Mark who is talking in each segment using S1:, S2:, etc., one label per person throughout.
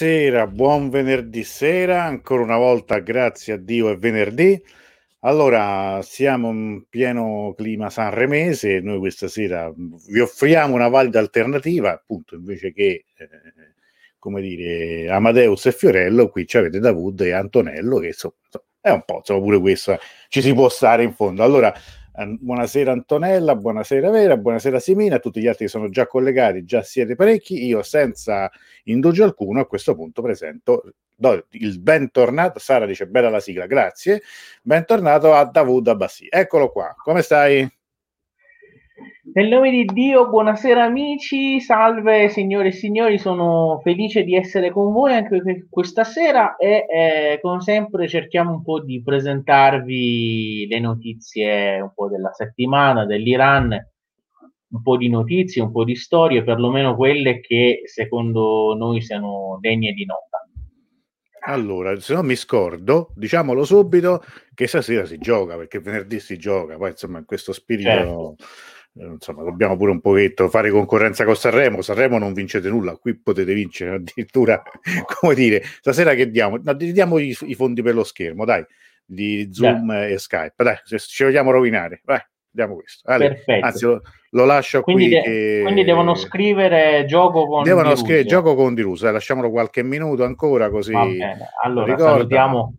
S1: Buonasera, buon venerdì sera, ancora una volta grazie a Dio è venerdì. Allora, siamo in pieno clima sanremese, noi questa sera vi offriamo una valida alternativa, appunto, invece che, eh, come dire, Amadeus e Fiorello, qui ci avete Davud e Antonello, che insomma, è un po', insomma, pure questo ci si può stare in fondo. Allora, buonasera Antonella, buonasera Vera, buonasera Simina, tutti gli altri che sono già collegati, già siete parecchi, io senza indugio alcuno a questo punto presento do il bentornato, Sara dice bella la sigla, grazie, bentornato a Davud Abbassi, eccolo qua, come stai?
S2: Nel nome di Dio, buonasera amici, salve signore e signori, sono felice di essere con voi anche questa sera e eh, come sempre cerchiamo un po' di presentarvi le notizie un po' della settimana dell'Iran, un po' di notizie, un po' di storie, perlomeno quelle che secondo noi siano degne di nota.
S1: Allora, se non mi scordo, diciamolo subito che stasera si gioca, perché venerdì si gioca, poi insomma in questo spirito... Certo insomma, dobbiamo pure un pochetto fare concorrenza con Sanremo. Sanremo non vincete nulla, qui potete vincere addirittura, come dire, stasera che diamo? No, diamo i, i fondi per lo schermo, dai, di Zoom dai. e Skype, dai, se ci vogliamo rovinare, vai, diamo questo.
S2: Perfetto.
S1: Anzi, lo, lo lascio
S2: quindi
S1: qui.
S2: De-
S1: che...
S2: Quindi devono scrivere gioco con
S1: Devono scrivere gioco con Diruso, eh, lasciamolo qualche minuto ancora così.
S2: Allora, salutiamo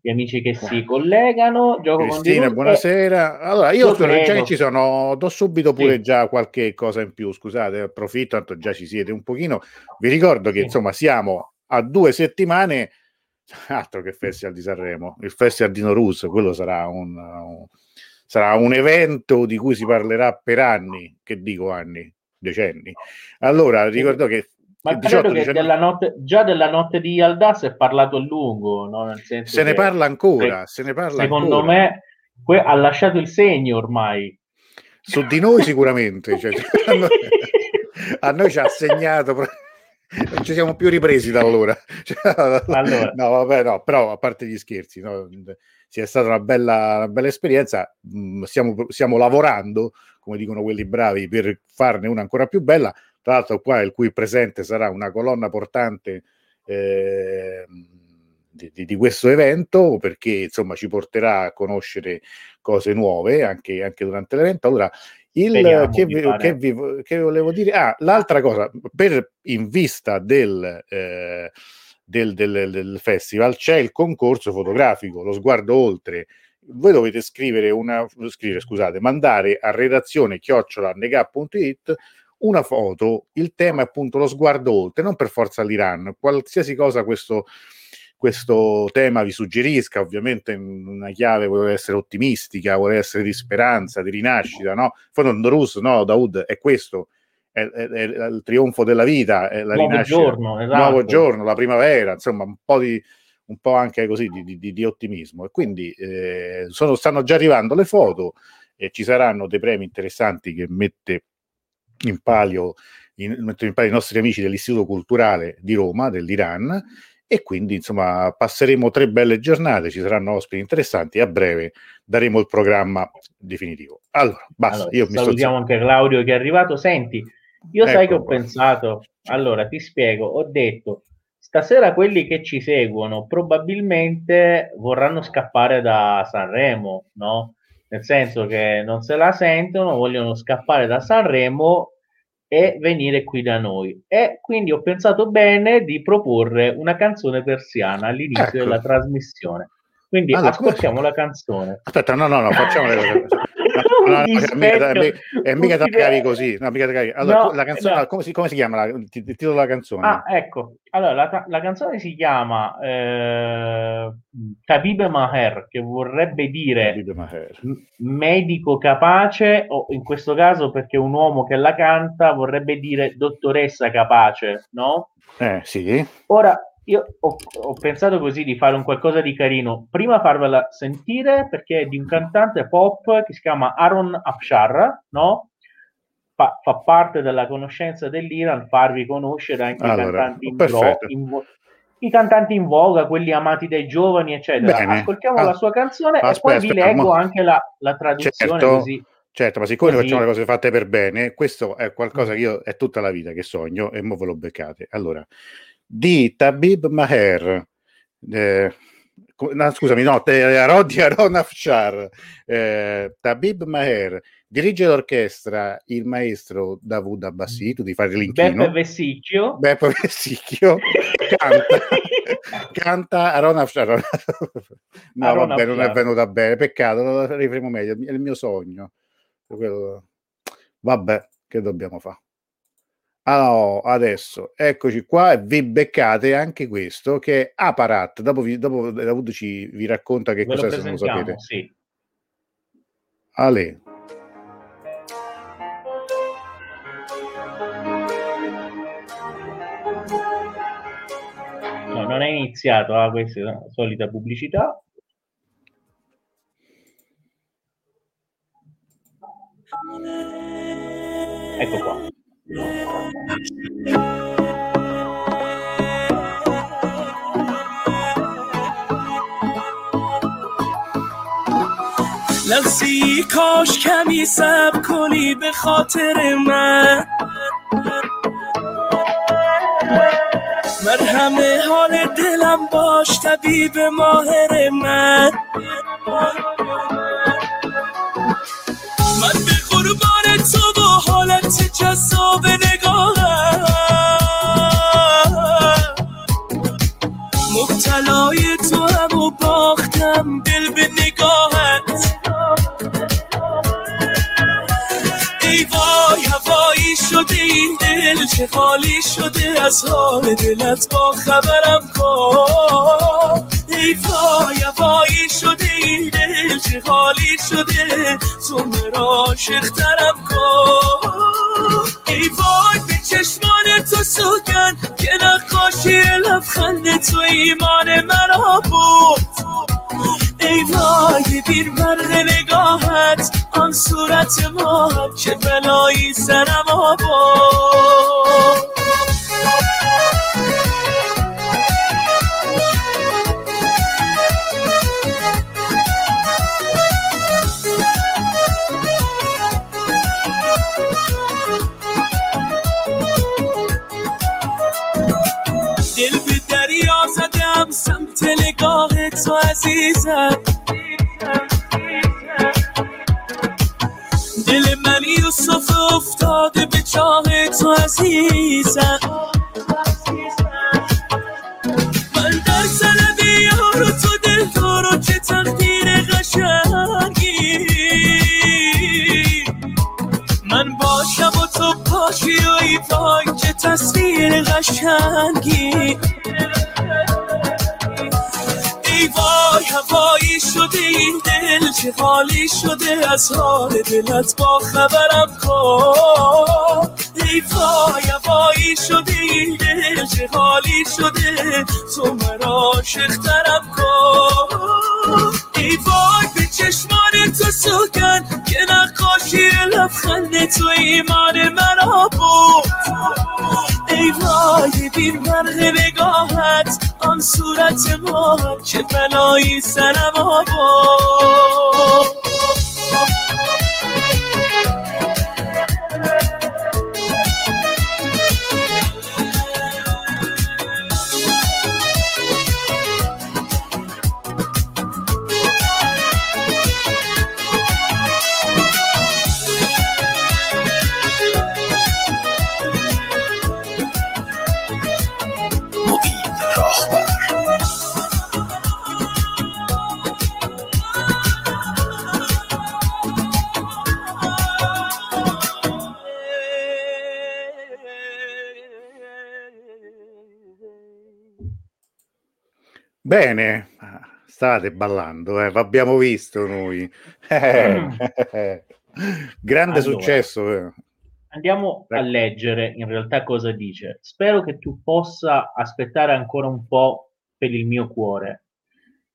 S2: gli amici che si collegano. Gioco
S1: Cristina,
S2: con
S1: buonasera. Allora, io, credo... già che ci sono, do subito pure sì. già qualche cosa in più. Scusate, approfitto, tanto già ci siete un pochino. Vi ricordo che sì. insomma siamo a due settimane, altro che Festival di Sanremo, il Festival di Norus, quello sarà un, un, sarà un evento di cui si parlerà per anni, che dico anni, decenni. Allora, ricordo che
S2: ma 18, credo che 19... della notte, già della notte di Yalda si è parlato a lungo, no?
S1: se ne parla ancora, se, se ne parla
S2: secondo
S1: ancora.
S2: me que- ha lasciato il segno ormai.
S1: Su di noi sicuramente, cioè, a, noi, a, noi, ci ha segnato, non ci siamo più ripresi da allora. Cioè, allora. No, vabbè, no, però a parte gli scherzi, no, sia stata una bella, una bella esperienza, mm, stiamo, stiamo lavorando, come dicono quelli bravi, per farne una ancora più bella tra l'altro qua il cui presente sarà una colonna portante eh, di, di, di, questo evento perché insomma ci porterà a conoscere cose nuove anche, anche durante l'evento. Allora, il, che, vi, che, vi, che, volevo dire? Ah, l'altra cosa, per, in vista del, eh, del, del, del, festival c'è il concorso fotografico, lo sguardo oltre. Voi dovete scrivere una, scrivere, scusate, mandare a redazione chiocciola.nega.it una foto, il tema è appunto lo sguardo oltre, non per forza l'Iran, qualsiasi cosa questo, questo tema vi suggerisca, ovviamente una chiave vuole essere ottimistica, vuole essere di speranza, di rinascita, no? Fondo Norus, no, Daud, è questo, è, è, è, il trionfo della vita, è la
S2: nuovo
S1: rinascita,
S2: giorno, esatto.
S1: nuovo giorno, la primavera, insomma, un po' di un po' anche così di, di, di ottimismo e quindi eh, sono, stanno già arrivando le foto e ci saranno dei premi interessanti che mette in palio, in, in palio i nostri amici dell'Istituto Culturale di Roma, dell'Iran, e quindi insomma passeremo tre belle giornate, ci saranno ospiti interessanti e a breve daremo il programma definitivo. Allora, basta.
S2: Allora,
S1: io
S2: salutiamo anche Claudio che è arrivato. Senti, io ecco sai che ho qua. pensato, allora ti spiego, ho detto stasera quelli che ci seguono probabilmente vorranno scappare da Sanremo, no? Nel senso che non se la sentono, vogliono scappare da Sanremo e venire qui da noi. E quindi ho pensato bene di proporre una canzone persiana all'inizio ecco. della trasmissione. Quindi allora, ascoltiamo come... la canzone.
S1: Aspetta, no, no, no, facciamo le cose. No, no, mica, è mica da cavi così. No, mica cavi. Allora, no, la canzone, no. come, si, come, si, chiama la, il, titolo della canzone?
S2: Ah, ecco. Allora, la, la canzone si chiama eh, Tabib Maher, che vorrebbe dire medico capace, o in questo caso perché un uomo che la canta vorrebbe dire dottoressa capace, no?
S1: Eh, sì.
S2: Ora, io ho, ho, pensato così di fare un qualcosa di carino. Prima farvela sentire perché è di un cantante pop che si chiama Aaron Afshar, no? Fa, fa parte della conoscenza dell'Iran, farvi conoscere anche allora, i cantanti in, bro, in, i cantanti in voga, quelli amati dai giovani, eccetera. Bene. Ascoltiamo ah, la sua canzone aspetta, e poi vi leggo ma... anche la, la traduzione
S1: certo.
S2: così.
S1: Certo, ma siccome Così. facciamo le cose fatte per bene, questo è qualcosa che io è tutta la vita che sogno e mo ve lo beccate. Allora, di Tabib Maher. Eh, no, scusami, no, Rodi Aron Afshar, eh, Tabib Maher, dirige l'orchestra il maestro Davud Abbassi, tu di fare l'inchino.
S2: Beppe Vessicchio.
S1: Beppe Vessicchio, canta, canta Aron Afshar. no, Aron vabbè, Afshar. non è venuta bene, peccato, lo rifaremo meglio, è il mio sogno. Vabbè, che dobbiamo fare? Allora, adesso eccoci qua e vi beccate anche questo che è Aparat. Dopo, vi, dopo Davuto ci vi racconta che Ve cosa se non lo sapete.
S2: Sì.
S1: Ale.
S2: No, non è iniziato, ah, questa è la solita pubblicità. Ecco qua.
S3: لحظی کاش کمی سب کنی به خاطر من. مرهم حال دلم باش طبیب ماهر من. من به قربان تو با حالت جذاب نگاهم. مبتلای تو هم و باختم دل به نگاهت. ای وای هوایی شده این دل چه خالی شده از حال دلت با خبرم کن. ای وای هوایی شده خالی شده تو مرا عاشقترم کن. ای وای به چشمان تو سوگن که نقاشی لبخند تو ایمان مرا بود. ای وای بیر برق نگاهت آن صورت ما که بلایی سرم آباد. عزیزم. دل من یوسف افتاده به چاه تو عزیزم. من در طلب یارو تو دل دارو که تقدیر قشنگی. من باشم و تو باشی و ای وای که تصویر قشنگی. هوایی شده این دل چه خالی شده از حال دلت با خبرم کن. ای وای هوایی شده این دل چه خالی شده تو مرا عاشقترم کن. ای وای لبخند تو ایمان مرا بود. ای وای بیر برق نگاهت آن صورت ما که بلایی سرم آباد
S1: Bene, state ballando, eh, abbiamo visto noi. Eh, grande allora, successo. Eh.
S2: Andiamo a leggere in realtà cosa dice. Spero che tu possa aspettare ancora un po' per il mio cuore.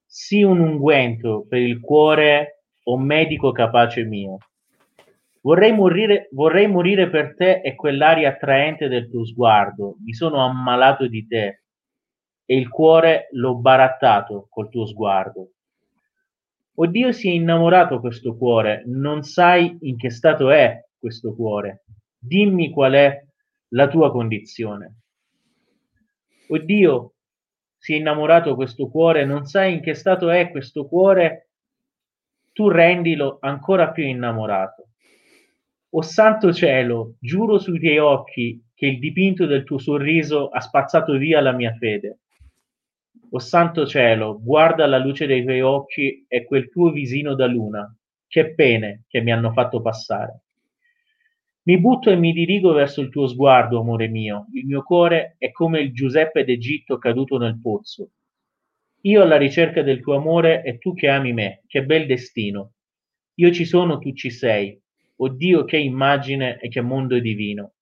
S2: Sii un unguento per il cuore o medico capace mio. Vorrei morire, vorrei morire per te e quell'aria attraente del tuo sguardo. Mi sono ammalato di te e il cuore l'ho barattato col tuo sguardo. Oddio si è innamorato questo cuore, non sai in che stato è questo cuore. Dimmi qual è la tua condizione. oddio, si è innamorato questo cuore, non sai in che stato è questo cuore, tu rendilo ancora più innamorato. O santo cielo, giuro sui tuoi occhi che il dipinto del tuo sorriso ha spazzato via la mia fede. O santo cielo, guarda la luce dei tuoi occhi e quel tuo visino da luna, che pene che mi hanno fatto passare. Mi butto e mi dirigo verso il tuo sguardo, amore mio. Il mio cuore è come il Giuseppe d'Egitto caduto nel pozzo. Io alla ricerca del tuo amore e tu che ami me. Che bel destino. Io ci sono, tu ci sei. Oddio, che immagine e che mondo divino.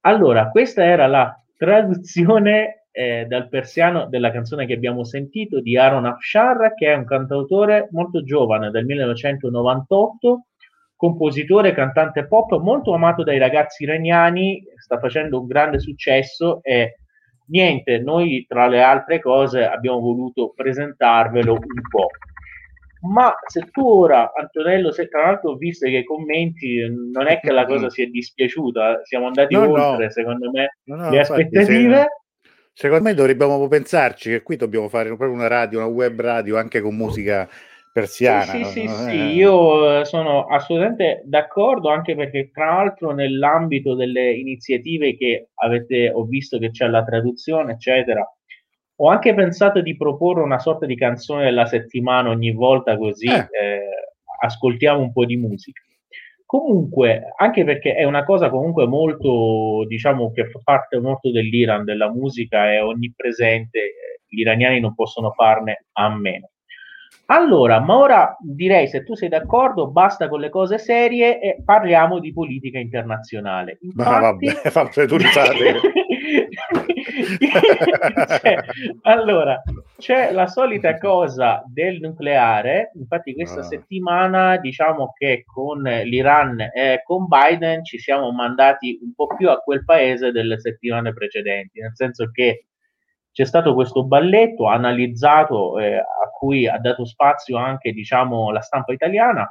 S2: Allora, questa era la traduzione eh, dal persiano della canzone che abbiamo sentito di Aaron Afshar, che è un cantautore molto giovane, del 1998 compositore, cantante pop molto amato dai ragazzi iraniani, sta facendo un grande successo e niente, noi tra le altre cose abbiamo voluto presentarvelo un po'. Ma se tu ora, Antonello, se tra l'altro ho visto che i commenti non è che la cosa sia dispiaciuta, siamo andati no, oltre, no. secondo me, no, le aspettative. Se,
S1: secondo me dovremmo pensarci che qui dobbiamo fare proprio una radio, una web radio anche con musica persiana.
S2: Sì, sì, sì, sì, io eh, sono assolutamente d'accordo, anche perché tra l'altro nell'ambito delle iniziative che avete, ho visto che c'è la traduzione, eccetera, ho anche pensato di proporre una sorta di canzone della settimana ogni volta così eh. Eh, ascoltiamo un po' di musica. Comunque, anche perché è una cosa comunque molto, diciamo, che fa parte molto dell'Iran, della musica, è onnipresente, gli iraniani non possono farne a meno. Allora, ma ora direi, se tu sei d'accordo, basta con le cose serie e parliamo di politica internazionale.
S1: Infatti... Ma vabbè, fate turzate.
S2: cioè, allora, c'è la solita cosa del nucleare, infatti questa ah. settimana diciamo che con l'Iran e con Biden ci siamo mandati un po' più a quel paese delle settimane precedenti, nel senso che c'è stato questo balletto analizzato eh, a cui ha dato spazio anche diciamo, la stampa italiana.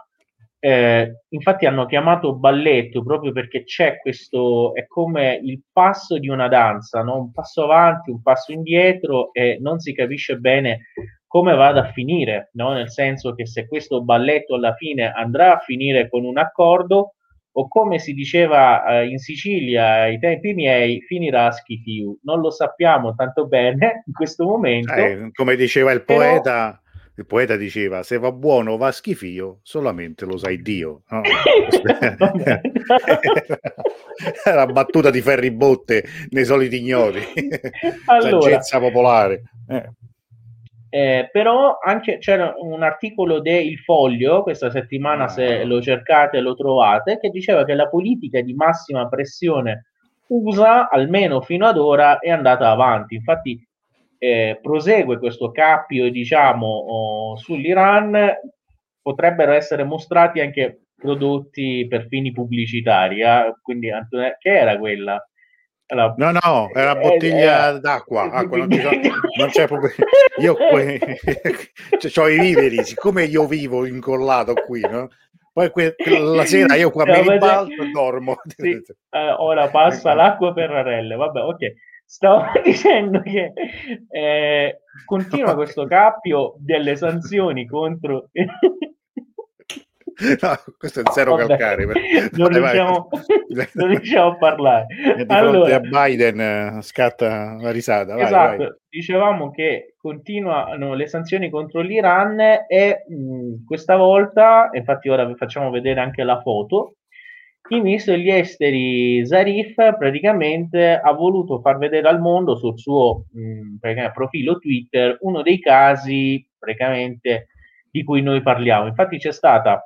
S2: Eh, infatti hanno chiamato balletto proprio perché c'è questo, è come il passo di una danza, no? un passo avanti, un passo indietro e non si capisce bene come vada a finire, no? nel senso che se questo balletto alla fine andrà a finire con un accordo o come si diceva eh, in Sicilia ai tempi miei, finirà a schifiu. Non lo sappiamo tanto bene in questo momento.
S1: Eh, come diceva il poeta, il poeta diceva se va buono va schifio, solamente lo sai Dio. No? la battuta di Ferri Botte nei soliti ignoti. allora, Saggezza popolare. Eh.
S2: Eh, però anche c'era un articolo del Foglio questa settimana, ah. se lo cercate lo trovate, che diceva che la politica di massima pressione USA, almeno fino ad ora, è andata avanti. Infatti eh, prosegue questo cappio, diciamo, oh, sull'Iran, potrebbero essere mostrati anche prodotti per fini pubblicitari, eh? quindi che era quella?
S1: Allora, no, no, è una bottiglia eh, d'acqua, acqua, non, so, non, c'è problema. Io poi cioè, ho i viveri, siccome io vivo incollato qui, no? Poi que- la sera io qua mi ribalto e dormo.
S2: Sì, eh, ora passa l'acqua per Rarelle, vabbè, ok. Stavo dicendo che eh, continua questo cappio delle sanzioni contro
S1: No, questo è il zero Vabbè, calcare.
S2: Non, vai, riusciamo, vai. non riusciamo a parlare.
S1: E di allora, a Biden eh, scatta la risata. Vai,
S2: esatto, dicevamo che continuano le sanzioni contro l'Iran e mh, questa volta, infatti ora vi facciamo vedere anche la foto, il ministro degli esteri Zarif praticamente ha voluto far vedere al mondo sul suo mh, profilo Twitter uno dei casi praticamente di cui noi parliamo. Infatti c'è stata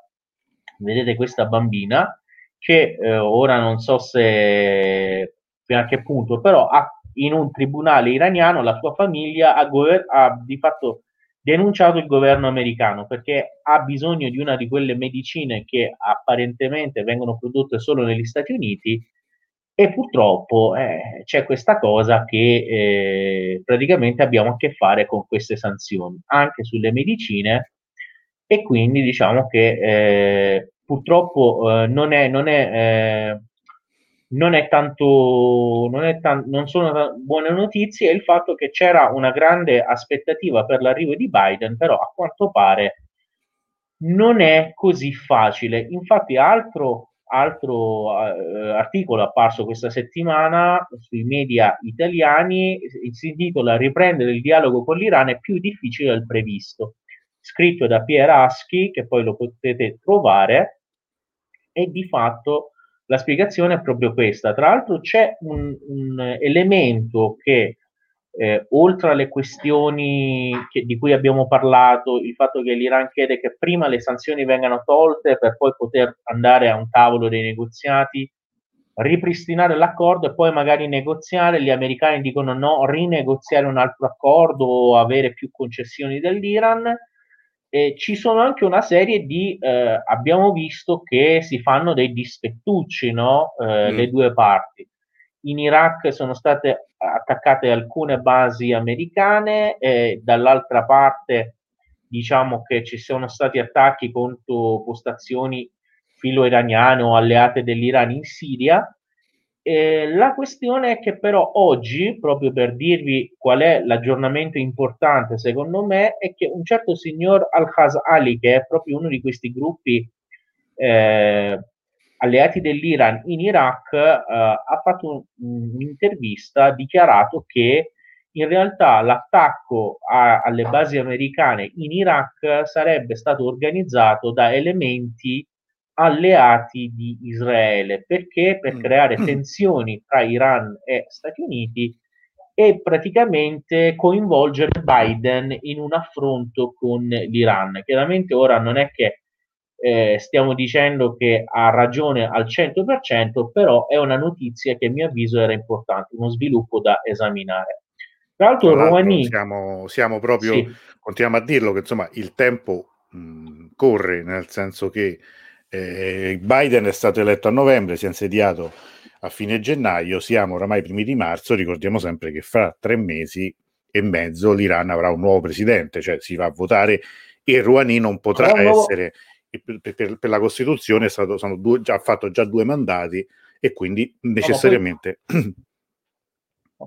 S2: vedete questa bambina che eh, ora non so se fino a che punto, però ha, in un tribunale iraniano la sua famiglia ha, gover- ha di fatto denunciato il governo americano perché ha bisogno di una di quelle medicine che apparentemente vengono prodotte solo negli Stati Uniti e purtroppo eh, c'è questa cosa che eh, praticamente abbiamo a che fare con queste sanzioni anche sulle medicine e quindi diciamo che eh, purtroppo eh, non è, non è eh, non è tanto, non, è tan- non sono buone notizie è il fatto che c'era una grande aspettativa per l'arrivo di Biden, però a quanto pare non è così facile. Infatti, altro, altro uh, articolo apparso questa settimana sui media italiani si intitola Riprendere il dialogo con l'Iran è più difficile del previsto, scritto da Pierre Aschi, che poi lo potete trovare, e di fatto la spiegazione è proprio questa. Tra l'altro c'è un, un elemento che eh, oltre alle questioni che, di cui abbiamo parlato, il fatto che l'Iran chiede che prima le sanzioni vengano tolte per poi poter andare a un tavolo dei negoziati, ripristinare l'accordo e poi magari negoziare, gli americani dicono no, rinegoziare un altro accordo o avere più concessioni dell'Iran. E ci sono anche una serie di, eh, abbiamo visto che si fanno dei dispettucci, no? Eh, mm. le due parti in Iraq sono state attaccate alcune basi americane e dall'altra parte diciamo che ci sono stati attacchi contro postazioni filo-iraniane o alleate dell'Iran in Siria. E la questione è che però oggi, proprio per dirvi qual è l'aggiornamento importante secondo me, è che un certo signor Al-Khazali, che è proprio uno di questi gruppi eh, alleati dell'Iran in Iraq, eh, ha fatto un, un'intervista, ha dichiarato che in realtà l'attacco a, alle basi americane in Iraq sarebbe stato organizzato da elementi alleati di Israele. Perché? Per mm. creare tensioni tra Iran e Stati Uniti e praticamente coinvolgere Biden in un affronto con l'Iran. Chiaramente ora non è che eh, stiamo dicendo che ha ragione al 100%, però è una notizia che a mio avviso era importante, uno sviluppo da esaminare.
S1: Tra l'altro, Tra Rouhani... siamo, siamo, proprio, sì. continuiamo a dirlo, che insomma il tempo mh, corre, nel senso che eh, Biden è stato eletto a novembre, si è insediato a fine gennaio, siamo oramai primi di marzo, ricordiamo sempre che fra tre mesi e mezzo l'Iran avrà un nuovo presidente, cioè si va a votare e Rouhani non potrà essere per, per, per la Costituzione è stato, sono due, già, ha fatto già due mandati e quindi necessariamente...
S2: No,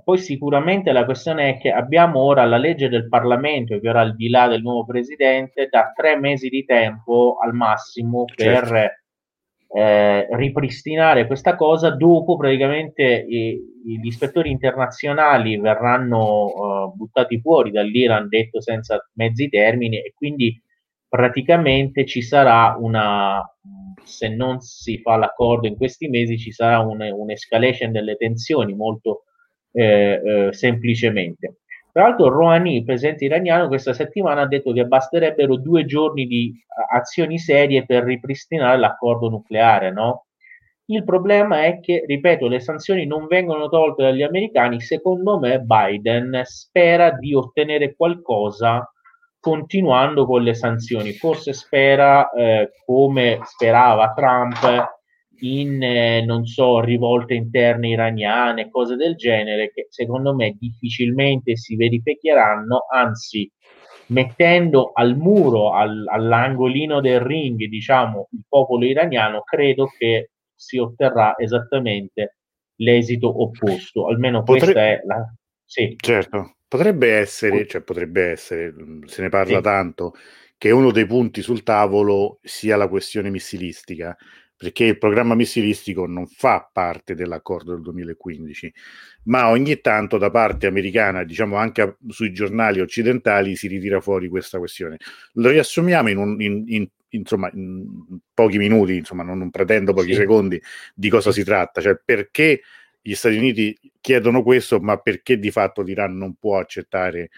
S2: poi, sicuramente la questione è che abbiamo ora la legge del Parlamento che ora al di là del nuovo presidente da tre mesi di tempo al massimo per certo. eh, ripristinare questa cosa dopo praticamente i, gli ispettori internazionali verranno uh, buttati fuori dall'Iran detto senza mezzi termini e quindi praticamente ci sarà una, se non si fa l'accordo in questi mesi, ci sarà un, un'escalation delle tensioni molto eh, eh, semplicemente. Tra l'altro Rouhani, il presidente iraniano, questa settimana ha detto che basterebbero due giorni di azioni serie per ripristinare l'accordo nucleare, no? Il problema è che, ripeto, le sanzioni non vengono tolte dagli americani. Secondo me Biden spera di ottenere qualcosa continuando con le sanzioni. Forse spera, eh, come sperava Trump, in, eh, non so, rivolte interne iraniane, cose del genere, che secondo me difficilmente si verificheranno, anzi, mettendo al muro, al, all'angolino del ring, diciamo, il popolo iraniano, credo che si otterrà esattamente l'esito opposto. Almeno Potre... questa è la...
S1: Sì. Certo, Potrebbe essere, cioè potrebbe essere, mhmm, se ne parla sì. tanto, che uno dei punti sul tavolo sia la questione missilistica, perché il programma missilistico non fa parte dell'accordo del 2015, ma ogni tanto da parte americana, diciamo anche sui giornali occidentali, si ritira fuori questa questione. Lo riassumiamo in, un, in, in insomma, in pochi minuti, insomma, non, non pretendo pochi sì. secondi, di cosa si tratta, cioè perché gli Stati Uniti chiedono questo, ma perché di fatto l'Iran non può accettare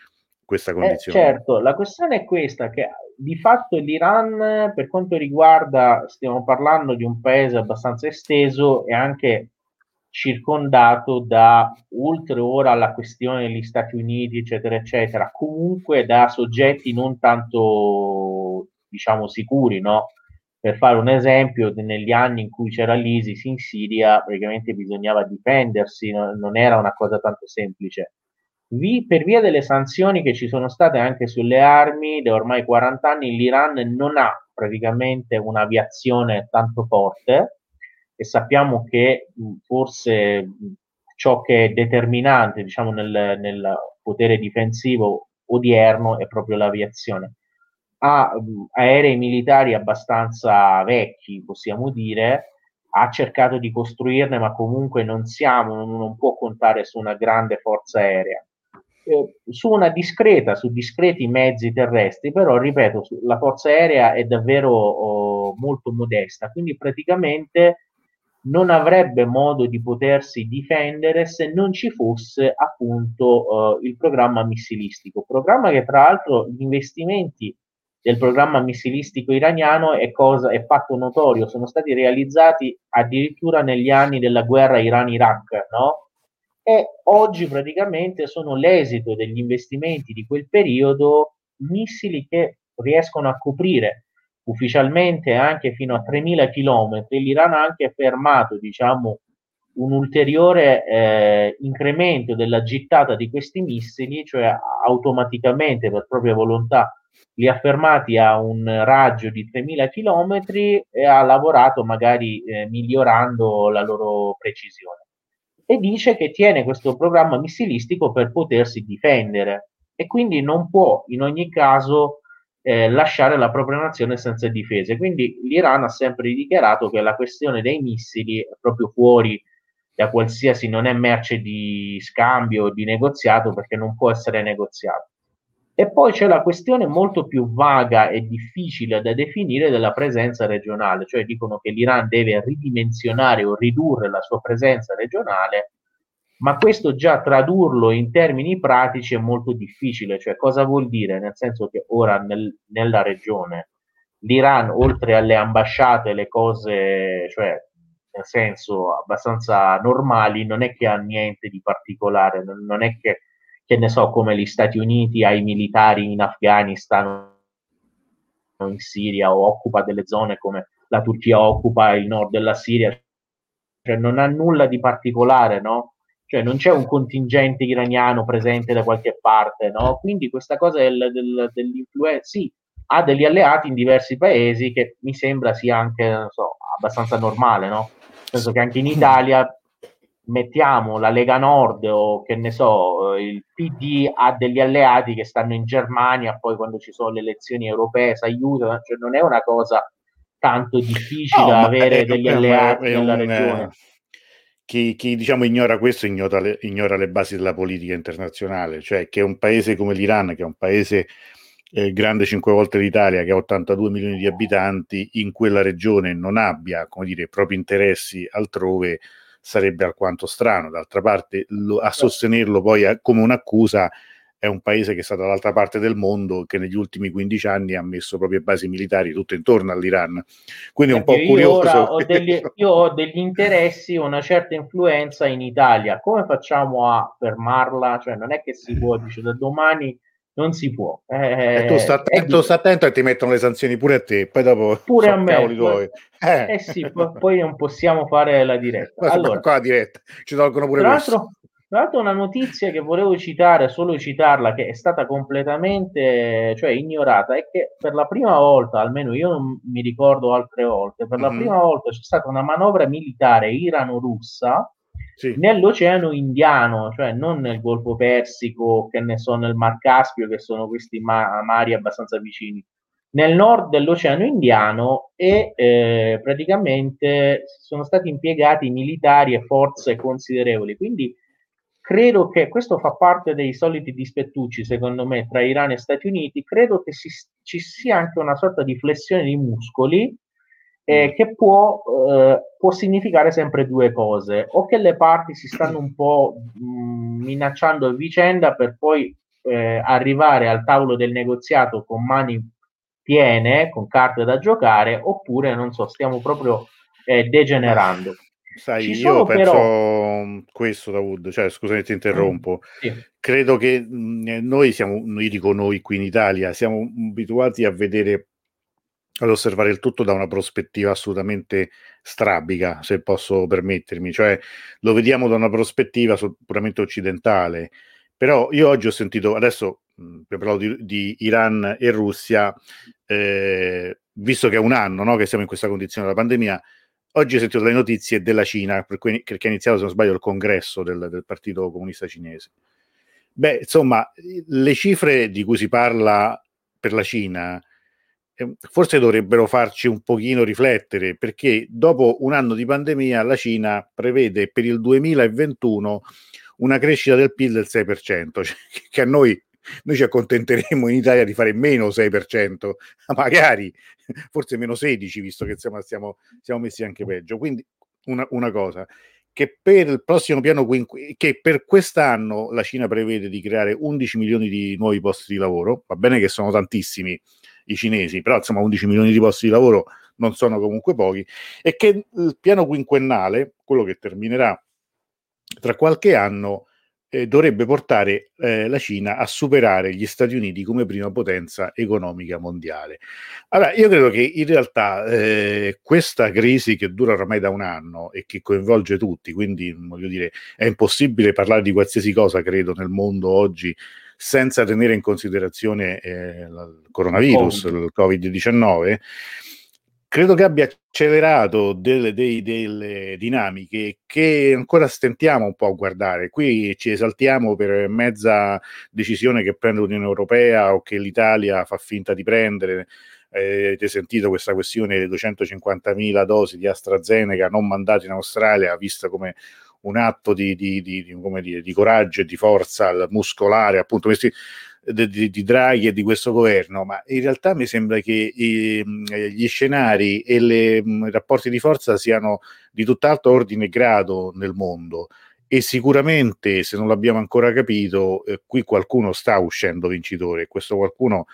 S1: questa eh, condizione?
S2: Eh, certo, la questione è questa, che di fatto l'Iran, per quanto riguarda, stiamo parlando di un paese abbastanza esteso e anche circondato da, oltre ora alla questione degli Stati Uniti, eccetera, eccetera, comunque da soggetti non tanto, diciamo, sicuri, no? Per fare un esempio, negli anni in cui c'era l'ISIS in Siria, praticamente bisognava difendersi, no? non era una cosa tanto semplice. Vi, per via delle sanzioni che ci sono state anche sulle armi, da ormai 40 anni l'Iran non ha praticamente un'aviazione tanto forte e sappiamo che forse ciò che è determinante diciamo, nel, nel potere difensivo odierno è proprio l'aviazione. Ha aerei militari abbastanza vecchi, possiamo dire, ha cercato di costruirne, ma comunque non siamo, non, non può contare su una grande forza aerea. Eh, su una discreta, su discreti mezzi terrestri, però ripeto, la forza aerea è davvero oh, molto modesta, quindi praticamente non avrebbe modo di potersi difendere se non ci fosse appunto uh, il programma missilistico, programma che tra l'altro gli investimenti del programma missilistico iraniano è, cosa, è fatto notorio, sono stati realizzati addirittura negli anni della guerra Iran-Iraq, no? E oggi praticamente sono l'esito degli investimenti di quel periodo missili che riescono a coprire ufficialmente anche fino a 3.000 km. L'Iran ha anche fermato, diciamo, un ulteriore eh, incremento della gittata di questi missili, cioè automaticamente per propria volontà li ha fermati a un raggio di 3.000 km e ha lavorato magari eh, migliorando la loro precisione. E dice che tiene questo programma missilistico per potersi difendere e quindi non può in ogni caso eh, lasciare la propria nazione senza difese. Quindi l'Iran ha sempre dichiarato che la questione dei missili è proprio fuori da qualsiasi, non è merce di scambio di negoziato perché non può essere negoziato. E poi c'è la questione molto più vaga e difficile da definire della presenza regionale, cioè dicono che l'Iran deve ridimensionare o ridurre la sua presenza regionale, ma questo già tradurlo in termini pratici è molto difficile, cioè cosa vuol dire? Nel senso che ora nel, nella regione l'Iran, oltre alle ambasciate, le cose, cioè nel senso abbastanza normali, non è che ha niente di particolare, non, è che che ne so, come gli Stati Uniti ai militari in Afghanistan o in Siria o occupa delle zone come la Turchia occupa il nord della Siria, cioè non ha nulla di particolare, no? Cioè non c'è un contingente iraniano presente da qualche parte, no? Quindi questa cosa del, del, dell'influenza, sì, ha degli alleati in diversi paesi che mi sembra sia anche, non so, abbastanza normale, no? Nel senso che anche in Italia mettiamo la Lega Nord o che ne so, il PD ha degli alleati che stanno in Germania, poi quando ci sono le elezioni europee si aiutano, cioè non è una cosa tanto difficile no, avere degli alleati nella un, regione. Eh,
S1: chi, chi, diciamo ignora questo ignora le, ignora le, basi della politica internazionale, cioè che un paese come l'Iran, che è un paese eh, grande cinque volte l'Italia, che ha 82 milioni di abitanti, in quella regione non abbia, come dire, propri interessi altrove, sarebbe alquanto strano. D'altra parte, lo, a sostenerlo poi a, come un'accusa è un paese che è stato dall'altra parte del mondo, che negli ultimi 15 anni ha messo proprio basi militari tutto intorno all'Iran. Quindi è un po' io curioso.
S2: Ho degli, io ho degli interessi, una certa influenza in Italia. Come facciamo a fermarla? Cioè, non è che si può, dice da domani non si può.
S1: Eh, e tu sta attento, sta attento, e ti mettono le sanzioni pure a te, poi dopo
S2: pure a me. Tuoi. Eh. eh sì, poi non possiamo fare la diretta.
S1: Allora, qua la diretta, ci tolgono pure
S2: tra l'altro, tra l'altro una notizia che volevo citare, solo citarla, che è stata completamente cioè, ignorata, è che per la prima volta, almeno io non mi ricordo altre volte, per mm-hmm. la mhm. prima volta c'è stata una manovra militare irano-russa sì. nell'Oceano Indiano, cioè non nel Golfo Persico, che ne so, nel Mar Caspio, che sono questi ma- mari abbastanza vicini, nel nord dell'Oceano Indiano e eh, praticamente sono stati impiegati militari e forze considerevoli. Quindi credo che questo fa parte dei soliti dispettucci, secondo me, tra Iran e Stati Uniti. Credo che si, ci sia anche una sorta di flessione di muscoli eh, mm. che può, eh, può, significare sempre due cose, o che le parti si stanno un po' mh, mm, minacciando a vicenda per poi eh, arrivare al tavolo del negoziato con mani piene, con carte da giocare, oppure non so, stiamo proprio eh, degenerando.
S1: Sai, io penso però... questo, Dawood, cioè scusami ti interrompo, mm, sì. credo che mh, noi siamo, io dico noi qui in Italia, siamo abituati a vedere ad osservare il tutto da una prospettiva assolutamente strabica, se posso permettermi, cioè lo vediamo da una prospettiva puramente occidentale. Però io oggi ho sentito, adesso mh, parlo di, di, Iran e Russia, eh, visto che è un anno no, che siamo in questa condizione della pandemia, oggi ho sentito le notizie della Cina, perché è iniziato, se non sbaglio, il congresso del, del Partito Comunista Cinese. Beh, insomma, le cifre di cui si parla per la Cina forse dovrebbero farci un pochino riflettere, perché dopo un anno di pandemia la Cina prevede per il 2021 una crescita del PIL del 6%, cioè, che a noi noi ci accontenteremo in Italia di fare meno 6%, magari forse meno 16%, visto che siamo, siamo, siamo messi anche peggio. Quindi una, una, cosa, che per il prossimo piano che per quest'anno la Cina prevede di creare 11 milioni di nuovi posti di lavoro, va bene che sono tantissimi i cinesi, però insomma 11 milioni di posti di lavoro non sono comunque pochi, e che il piano quinquennale, quello che terminerà tra qualche anno, eh, dovrebbe portare eh, la Cina a superare gli Stati Uniti come prima potenza economica mondiale. Allora, io credo che in realtà eh, questa crisi che dura ormai da un anno e che coinvolge tutti, quindi voglio dire, è impossibile parlare di qualsiasi cosa, credo, nel mondo oggi senza tenere in considerazione eh, il coronavirus, il Covid-19 credo che abbia accelerato delle, dei, delle, dinamiche che ancora stentiamo un po' a guardare. Qui ci esaltiamo per mezza decisione che prende l'Unione Europea o che l'Italia fa finta di prendere. Eh, avete sentito questa questione delle 250.000 dosi di AstraZeneca non mandate in Australia, vista come un atto di, di, di, dire, di coraggio e di forza muscolare, appunto, questi di, di, Draghi e di questo governo, ma in realtà mi sembra che i, gli scenari e le, i rapporti di forza siano di tutt'altro ordine e grado nel mondo. E sicuramente se non l'abbiamo ancora capito eh, qui qualcuno sta uscendo vincitore questo qualcuno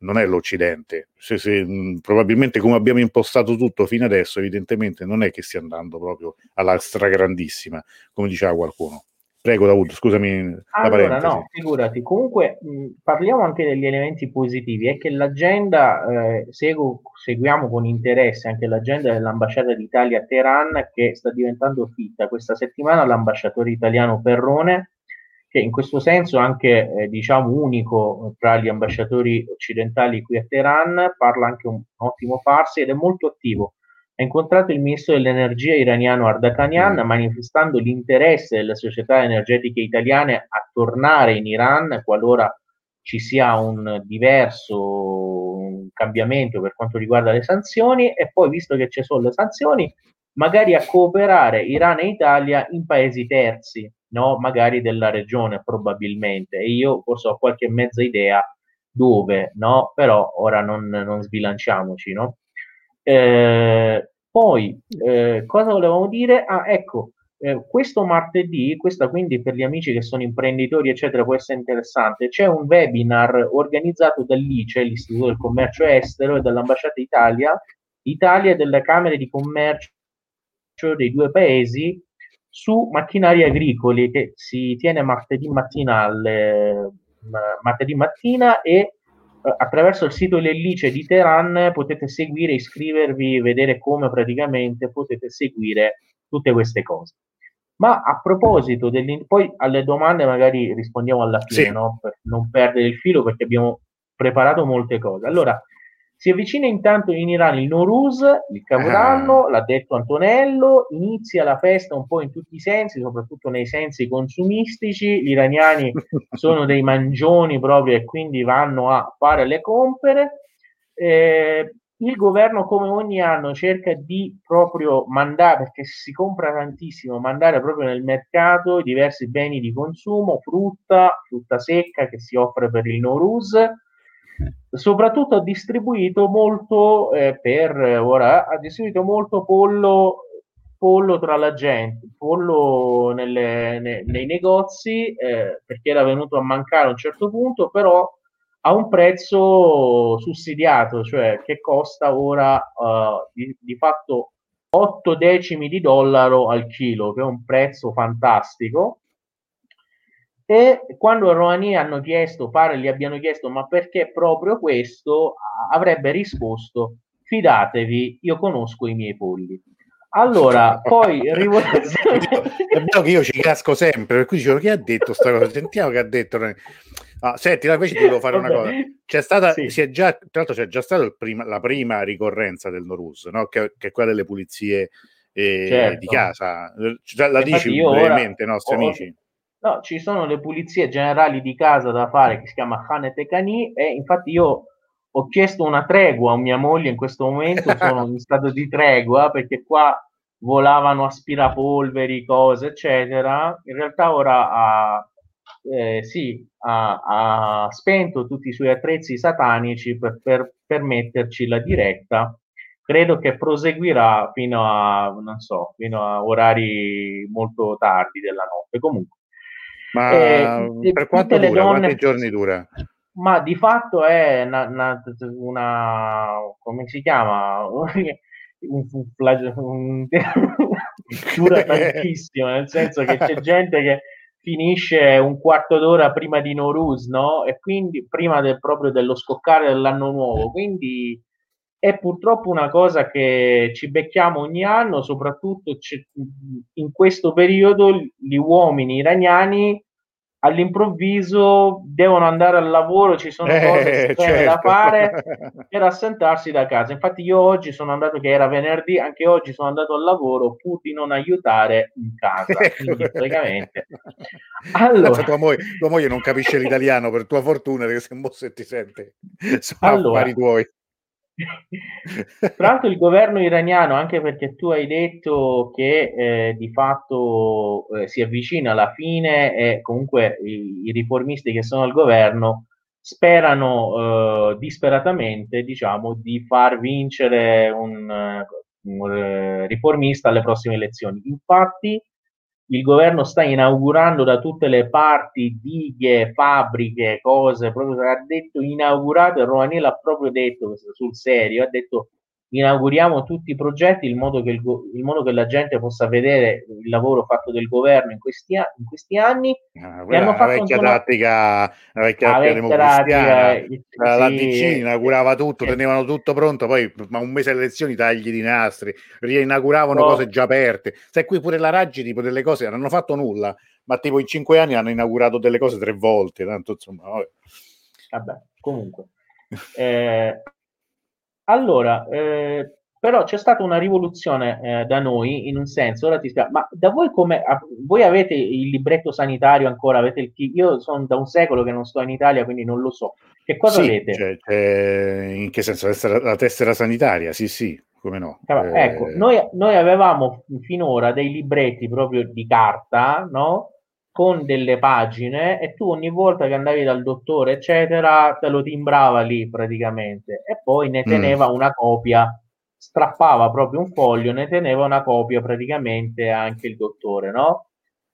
S1: non è l'Occidente se, se, mh, probabilmente come abbiamo impostato tutto fino adesso evidentemente non è che stia andando proprio alla stragrandissima come diceva qualcuno Prego, Daud, scusami.
S2: Allora, no, figurati. Comunque, mh, parliamo anche degli elementi positivi. È che l'agenda, eh, seguo, seguiamo con interesse anche l'agenda dell'ambasciata d'Italia a Teheran, che sta diventando fitta. Questa settimana l'ambasciatore italiano Perrone, che in questo senso anche, eh, diciamo, unico tra gli ambasciatori occidentali qui a Teheran, parla anche un, ottimo farsi ed è molto attivo. Ha incontrato il ministro dell'energia iraniano Ardakanian mm. manifestando l'interesse delle società energetiche italiane a tornare in Iran qualora ci sia un diverso un cambiamento per quanto riguarda le sanzioni. E poi visto che ci sono le sanzioni magari a cooperare Iran e Italia in paesi terzi no? magari della regione probabilmente e io forse ho qualche mezza idea dove no però ora non, non sbilanciamoci no eh, poi, eh, cosa volevamo dire? Ah, ecco, eh, questo martedì, questa quindi per gli amici che sono imprenditori, eccetera, può essere interessante. C'è un webinar organizzato dall'ICE, l'Istituto del Commercio Estero, e dall'Ambasciata Italia, Italia e delle Camere di Commercio dei due paesi su macchinari agricoli che si tiene martedì mattina, alle, martedì mattina e eh, attraverso il sito L'Ellice di Teheran potete seguire, iscrivervi, vedere come praticamente potete seguire tutte queste cose. Ma a proposito, poi alle domande magari rispondiamo alla fine, sì. no? per non perdere il filo perché abbiamo preparato molte cose. Allora, si avvicina intanto in Iran il Nowruz, il Capodanno, ah. l'ha detto Antonello, inizia la festa un po' in tutti i sensi, soprattutto nei sensi consumistici, gli iraniani sono dei mangioni proprio e quindi vanno a fare le compere. Eh, il governo come ogni anno cerca di proprio mandare, perché si compra tantissimo, mandare proprio nel mercato diversi beni di consumo, frutta, frutta secca che si offre per il Nowruz, soprattutto ha distribuito molto eh, per ora ha distribuito molto pollo pollo tra la gente pollo nelle, ne, nei negozi eh, perché era venuto a mancare a un certo punto però a un prezzo sussidiato cioè che costa ora uh, di, di fatto 8 decimi di dollaro al chilo che è un prezzo fantastico e quando a Rouhani hanno chiesto, pare gli abbiano chiesto ma perché proprio questo, avrebbe risposto fidatevi, io conosco i miei polli. Allora, poi rivoluzione...
S1: È vero che io ci casco sempre, per cui dicevo chi ha detto questa cosa? Sentiamo che ha detto... Ah, senti, invece ti devo fare una cosa. C'è stata, sì. si è già, tra l'altro c'è già stata prima, la prima ricorrenza del Norus, no? che, che, è quella delle pulizie eh, certo. di casa. Cioè, la Infatti dici brevemente ai nostri ho, amici?
S2: No, ci sono le pulizie generali di casa da fare che si chiama Hanet e Cani e infatti io ho chiesto una tregua a mia moglie in questo momento, sono in stato di tregua perché qua volavano aspirapolveri, cose, eccetera. In realtà ora ha, eh, sì, ha, ha, spento tutti i suoi attrezzi satanici per, per permetterci la diretta. Credo che proseguirà fino a, non so, fino a orari molto tardi della notte. Comunque.
S1: Ma eh, per quanto dura? Donne, quanti giorni dura?
S2: Ma di fatto è una, una, una come si chiama? un, un, un dura tantissimo, nel senso che c'è gente che finisce un quarto d'ora prima di Norus, no? E quindi prima del, proprio dello scoccare dell'anno nuovo. Quindi è purtroppo una cosa che ci becchiamo ogni anno, soprattutto in questo periodo gli uomini iraniani all'improvviso devono andare al lavoro, ci sono eh, cose certo. da fare per assentarsi da casa. Infatti io oggi sono andato, che era venerdì, anche oggi sono andato al lavoro pur di non aiutare in casa. Quindi praticamente...
S1: Allora... Tua moglie, tua, moglie, non capisce l'italiano per tua fortuna perché se mo se ti sente sono allora, affari tuoi.
S2: Tra l'altro il governo iraniano, anche perché tu hai detto che eh, di fatto eh, si avvicina alla fine e comunque i, i riformisti che sono al governo sperano eh, disperatamente diciamo, di far vincere un, un eh, riformista alle prossime elezioni. Infatti il governo sta inaugurando da tutte le parti dighe, fabbriche, cose, proprio ha detto inaugurato, Rovaniel ha proprio detto sul serio, ha detto inauguriamo tutti i progetti in modo che, il, in modo che la gente possa vedere il lavoro fatto del governo in questi, in questi anni.
S1: Ah, fatto la vecchia tattica, la vecchia tattica democristiana, eh, la DC inaugurava tutto, eh, tenevano tutto pronto, poi ma un mese alle elezioni tagli di nastri, riinauguravano no. cose già aperte. Sai, qui pure la Raggi tipo delle cose non hanno fatto nulla, ma tipo in cinque anni hanno inaugurato delle cose tre volte, tanto insomma... Vabbè,
S2: vabbè comunque. Eh, allora, eh, però c'è stata una rivoluzione eh, da noi in un senso, ora ti spiego, ma da voi come, voi avete il libretto sanitario ancora, avete il, io sono da un secolo che non sto in Italia quindi non lo so, che cosa sì, avete?
S1: Cioè, cioè, in che senso? La tessera, la tessera sanitaria, sì sì, come no.
S2: Eh... Ecco, noi, noi avevamo finora dei libretti proprio di carta, no? Con delle pagine e tu ogni volta che andavi dal dottore, eccetera, te lo timbrava lì praticamente e poi ne mm. teneva mm. una copia, strappava proprio un foglio, ne teneva una copia praticamente anche il dottore, no?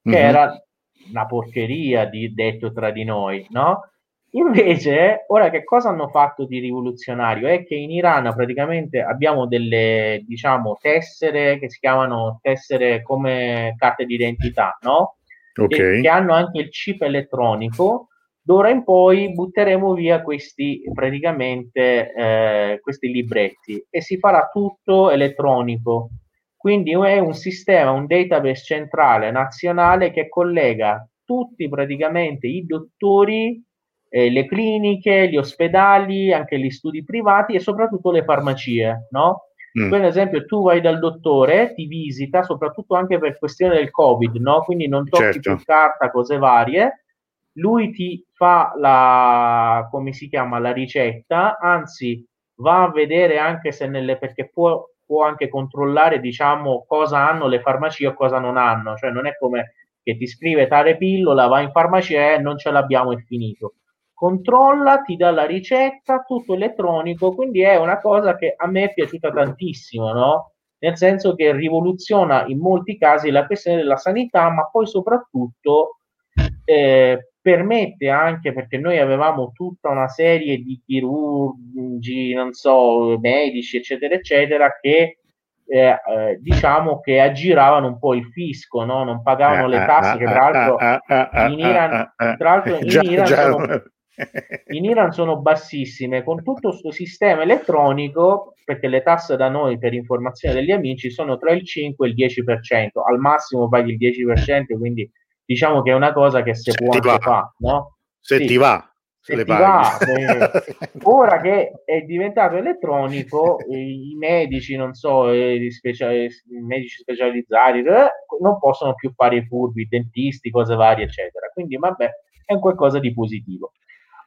S2: Che mm-hmm. era una porcheria di, detto tra di noi, no? Invece, ora che cosa hanno fatto di rivoluzionario? È che in Iran praticamente abbiamo delle, diciamo, tessere che si chiamano tessere come carte d'identità, no? Okay. che hanno anche il chip elettronico. D'ora in poi butteremo via questi praticamente eh, questi libretti e si farà tutto elettronico. Quindi è un sistema, un database centrale nazionale che collega tutti praticamente i dottori, eh, le cliniche, gli ospedali, anche gli studi privati e soprattutto le farmacie, no? Mm. Per esempio, tu vai dal dottore, ti visita, soprattutto anche per questione del Covid, no? Quindi non tocchi certo. più carta, cose varie. Lui ti fa la, come si chiama, la ricetta, anzi va a vedere anche se nelle, perché può, può anche controllare, diciamo, cosa hanno le farmacie o cosa non hanno. Cioè non è come che ti scrive tale pillola, va in farmacia e non ce l'abbiamo, è finito controlla, ti dà la ricetta, tutto elettronico, quindi è una cosa che a me è piaciuta tantissimo, no? Nel senso che rivoluziona in molti casi la questione della sanità, ma poi soprattutto eh, permette anche, perché noi avevamo tutta una serie di chirurgi, non so, medici, eccetera, eccetera, che eh, eh, diciamo che aggiravano un po' il fisco, no? non pagavano le tasse, che tra l'altro in Iran, tra l'altro in Iran sono, in Iran sono bassissime con tutto questo sistema elettronico perché le tasse da noi per informazione degli amici sono tra il 5 e il 10% al massimo paghi il 10% quindi diciamo che è una cosa che si se può anche fare no?
S1: se sì. ti va
S2: se le va, eh, ora che è diventato elettronico, i medici, non so, i, speciali, i medici specializzati eh, non possono più fare i furbi, i dentisti, cose varie, eccetera. Quindi, vabbè, è un qualcosa di positivo.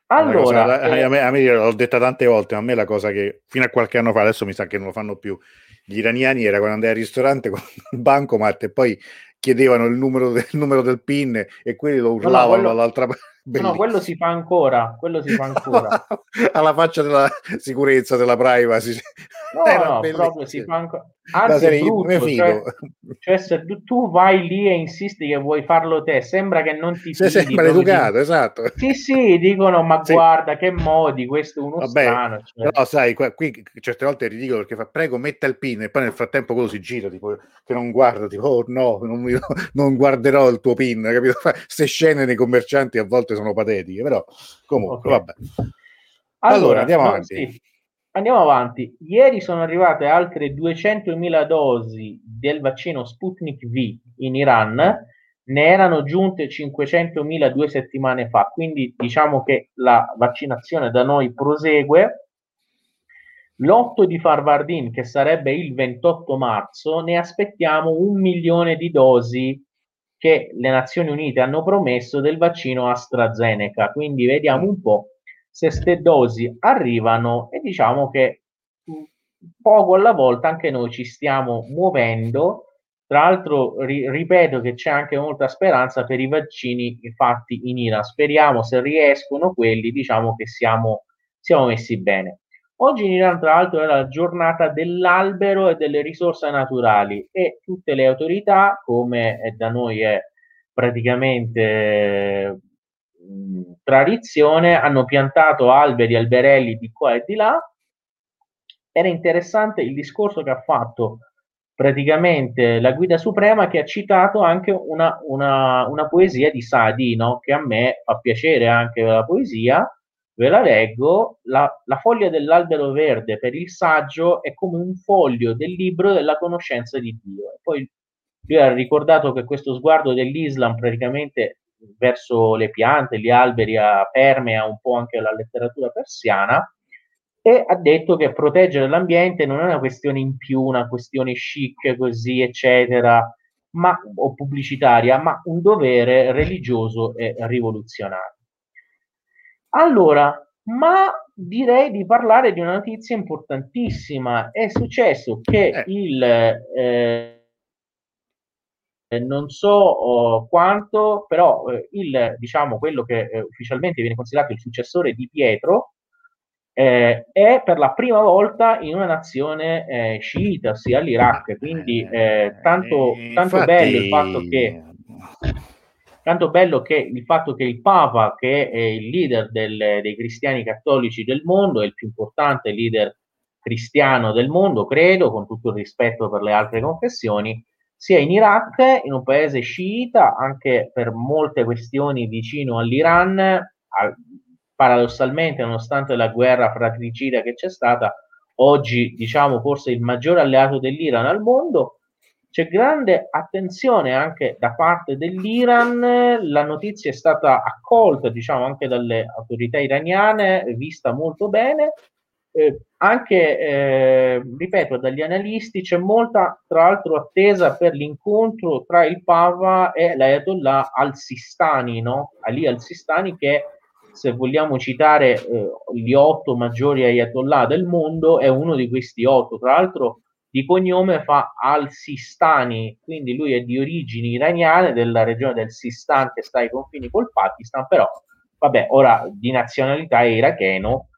S1: Allora, cosa, eh, a, me, a me l'ho detta tante volte, ma a me la cosa che fino a qualche anno fa, adesso mi sa che non lo fanno più, gli iraniani era quando andai al ristorante con il bancomat e poi chiedevano il numero, del, il numero del PIN e quelli lo urlavano no, no, quello... dall'altra parte
S2: Bellissimo. No, quello si fa ancora, quello si fa ancora.
S1: Alla faccia della sicurezza, della privacy.
S2: No, no, proprio si fa ancora. Anzi, serie, brutto, cioè, cioè, se tu, tu, vai lì e insisti che vuoi farlo te, sembra che non ti
S1: fidi. Sembra educato, ti... esatto.
S2: Sì, sì, dicono, ma sì. guarda che modi, questo è uno Vabbè, strano.
S1: Cioè. Però sai, qui certe volte è ridicolo perché fa, prego, metta il pin e poi nel frattempo quello si gira, tipo, che non guarda, tipo, oh no, non, mi, non guarderò il tuo pin, capito? Queste scene nei commercianti a volte sono patetiche, però comunque, okay. vabbè.
S2: Allora, allora andiamo no, avanti. Sì. Andiamo avanti. Ieri sono arrivate altre 200.000 dosi del vaccino Sputnik V in Iran, ne erano giunte 500.000 due settimane fa, quindi diciamo che la vaccinazione da noi prosegue. L'8 di Farvardin, che sarebbe il 28 marzo, ne aspettiamo un milione di dosi che le Nazioni Unite hanno promesso del vaccino AstraZeneca. Quindi vediamo un po' se queste dosi arrivano e diciamo che poco alla volta anche noi ci stiamo muovendo. Tra l'altro, ri- ripeto che c'è anche molta speranza per i vaccini fatti in Iran. Speriamo se riescono quelli, diciamo che siamo, siamo messi bene. Oggi in Iran, tra l'altro, è la giornata dell'albero e delle risorse naturali e tutte le autorità, come da noi è praticamente tradizione, hanno piantato alberi, alberelli di qua e di là. Era interessante il discorso che ha fatto praticamente la guida suprema che ha citato anche una, una, una poesia di Sadi, no? che a me fa piacere anche la poesia, ve la leggo, la, la, foglia dell'albero verde per il saggio è come un foglio del libro della conoscenza di Dio. E poi lui ha ricordato che questo sguardo dell'Islam praticamente verso le piante, gli alberi, permea un po' anche la letteratura persiana e ha detto che proteggere l'ambiente non è una questione in più, una questione chic così, eccetera, ma, o pubblicitaria, ma un dovere religioso e rivoluzionario. Allora, ma direi di parlare di una notizia importantissima. È successo che eh. il eh, non so oh, quanto, però eh, il, diciamo, quello che eh, ufficialmente viene considerato il successore di Pietro eh, è per la prima volta in una nazione eh, sciita, ossia l'Iraq. Quindi eh, tanto, tanto bello il fatto che tanto bello che il fatto che il Papa, che è il leader del, dei cristiani cattolici del mondo, è il più importante leader cristiano del mondo, credo, con tutto il rispetto per le altre confessioni, sia in Iraq, in un paese sciita, anche per molte questioni vicino all'Iran, al, paradossalmente, nonostante la guerra fratricida che c'è stata, oggi diciamo forse il maggiore alleato dell'Iran al mondo. C'è grande attenzione anche da parte dell'Iran, la notizia è stata accolta diciamo anche dalle autorità iraniane, vista molto bene, eh, anche, eh, ripeto, dagli analisti c'è molta, tra l'altro, attesa per l'incontro tra il Papa e l'Ayatollah al-Sistani, no? Ali al-Sistani che, se vogliamo citare eh, gli otto maggiori Ayatollah del mondo, è uno di questi otto. Tra l'altro, di cognome fa al-Sistani, quindi lui è di origini iraniane della regione del Sistan che sta ai confini col Pakistan, però, vabbè, ora di nazionalità è iracheno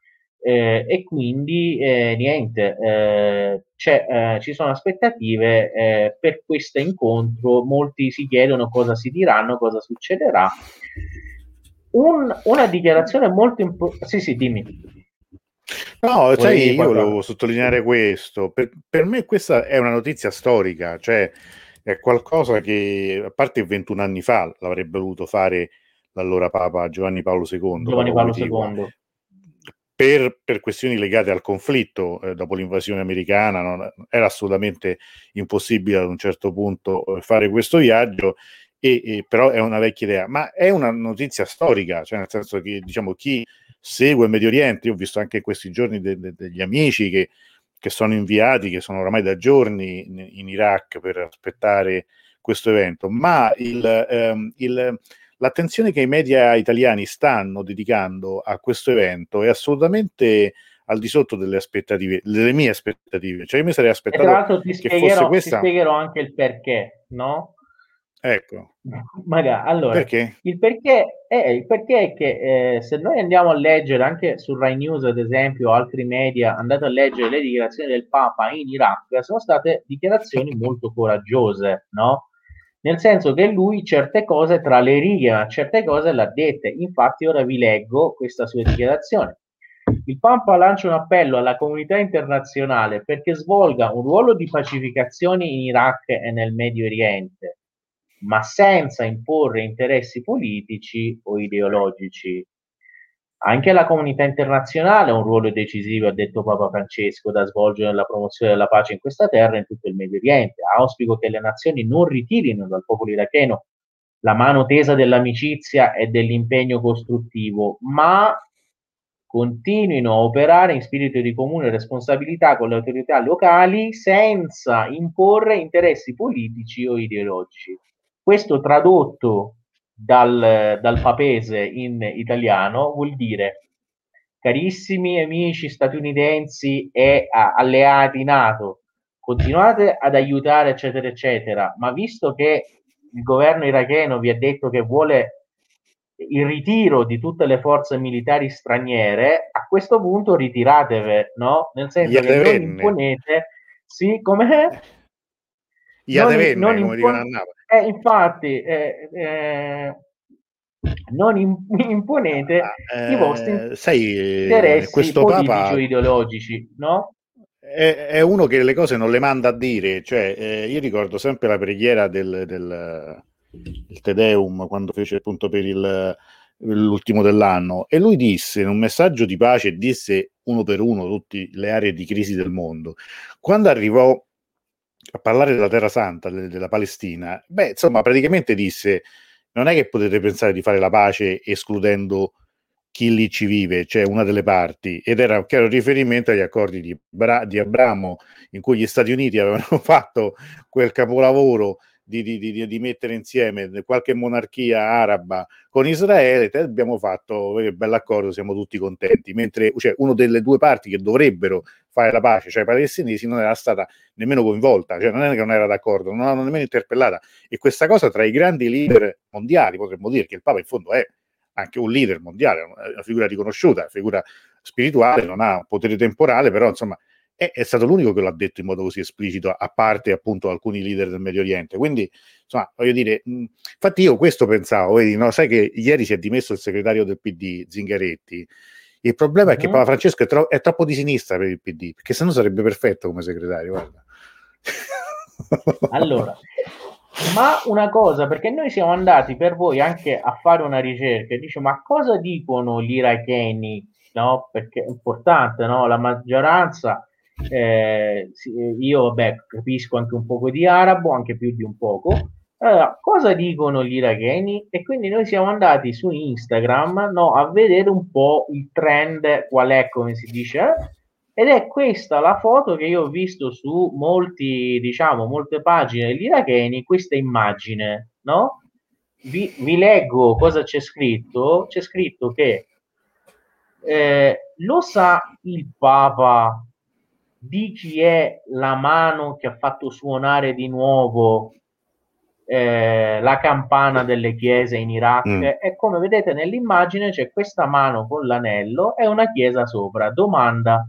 S2: eh, e quindi eh, niente, eh, eh, ci sono aspettative eh, per questo incontro, molti si chiedono cosa si diranno, cosa succederà. Un, una dichiarazione molto importante, sì sì dimmi.
S1: No, sai, io volevo sottolineare questo, per, per me questa è una notizia storica, cioè è qualcosa che a parte 21 anni fa l'avrebbe voluto fare l'allora Papa Giovanni Paolo II.
S2: Giovanni Paolo II
S1: per, per, questioni legate al conflitto eh, dopo l'invasione americana, non, era assolutamente impossibile ad un certo punto eh, fare questo viaggio, e, e, però è una vecchia idea, ma è una notizia storica, cioè nel senso che diciamo chi segue il Medio Oriente, io ho visto anche in questi giorni de- de- degli amici che, che, sono inviati, che sono oramai da giorni in, in Iraq per aspettare questo evento, ma il, ehm, il, l'attenzione che i media italiani stanno dedicando a questo evento è assolutamente al di sotto delle aspettative, delle mie aspettative. Cioè, io mi sarei aspettato. E tra l'altro
S2: ti spiegherò, questa... ti spiegherò anche il perché, no?
S1: Ecco.
S2: Magari, allora, perché? Il, perché è, il perché è che eh, se noi andiamo a leggere anche su Rai News, ad esempio, o altri media, andate a leggere le dichiarazioni del Papa in Iraq, sono state dichiarazioni molto coraggiose, no? Nel senso che lui certe cose tra le righe, ma certe cose l'ha dette. Infatti, ora vi leggo questa sua dichiarazione. Il Papa lancia un appello alla comunità internazionale perché svolga un ruolo di pacificazione in Iraq e nel Medio Oriente ma senza imporre interessi politici o ideologici. Anche la comunità internazionale ha un ruolo decisivo, ha detto Papa Francesco, da svolgere nella promozione della pace in questa terra e in tutto il Medio Oriente. Auspico che le nazioni non ritirino dal popolo iracheno la mano tesa dell'amicizia e dell'impegno costruttivo, ma continuino a operare in spirito di comune responsabilità con le autorità locali senza imporre interessi politici o ideologici. Questo tradotto dal, dal papese in italiano vuol dire carissimi amici statunitensi e alleati NATO, continuate ad aiutare, eccetera, eccetera, ma visto che il governo iracheno vi ha detto che vuole il ritiro di tutte le forze militari straniere, a questo punto ritiratevi, no? Nel senso che non imponete, sì, come...
S1: Non, non, impon-
S2: eh, infatti, eh, eh, non imponete ah, i vostri
S1: eh, sai,
S2: interessi questo Papa... ideologici, no?
S1: È, è, uno che le cose non le manda a dire, cioè eh, io ricordo sempre la preghiera del, del Te Deum quando fece appunto per il, l'ultimo dell'anno e lui disse in un messaggio di pace, disse uno per uno tutte le aree di crisi del mondo. Quando arrivò a parlare della Terra Santa, de- della Palestina, beh, insomma, praticamente disse: non è che potete pensare di fare la pace escludendo chi lì ci vive, cioè una delle parti, ed era un chiaro riferimento agli accordi di, Bra- di Abramo in cui gli Stati Uniti avevano fatto quel capolavoro di, di, di, di, mettere insieme qualche monarchia araba con Israele, abbiamo fatto un bell'accordo, siamo tutti contenti, mentre cioè, una delle due parti che dovrebbero fare la pace, cioè i palestinesi, non era stata nemmeno coinvolta, cioè non è che non era d'accordo, non l'hanno nemmeno interpellata. E questa cosa tra i grandi leader mondiali, potremmo dire che il Papa in fondo è anche un leader mondiale, una figura riconosciuta, una figura spirituale, non ha potere temporale, però insomma è, è, stato l'unico che l'ha detto in modo così esplicito, a parte appunto alcuni leader del Medio Oriente. Quindi, insomma, voglio dire, mh, infatti io questo pensavo, vedi, no? sai che ieri si è dimesso il segretario del PD, Zingaretti. Il problema è che mhm. Papa Francesco è, tro- è, troppo di sinistra per il PD, perché sennò sarebbe perfetto come segretario, guarda.
S2: Allora, ma una cosa, perché noi siamo andati per voi anche a fare una ricerca, dice ma cosa dicono gli iracheni? No? Perché è importante, no? La maggioranza eh, io vabbè, capisco anche un poco di arabo, anche più di un poco. Allora, cosa dicono gli iracheni? E quindi noi siamo andati su Instagram no, a vedere un po' il trend, qual è, come si dice, ed è questa la foto che io ho visto su molti, diciamo, molte pagine degli iracheni, questa immagine, no? Vi, vi leggo cosa c'è scritto. C'è scritto che eh, lo sa il Papa di chi è la mano che ha fatto suonare di nuovo eh, la campana delle chiese in Iraq mm. e come vedete nell'immagine c'è questa mano con l'anello e una chiesa sopra. Domanda,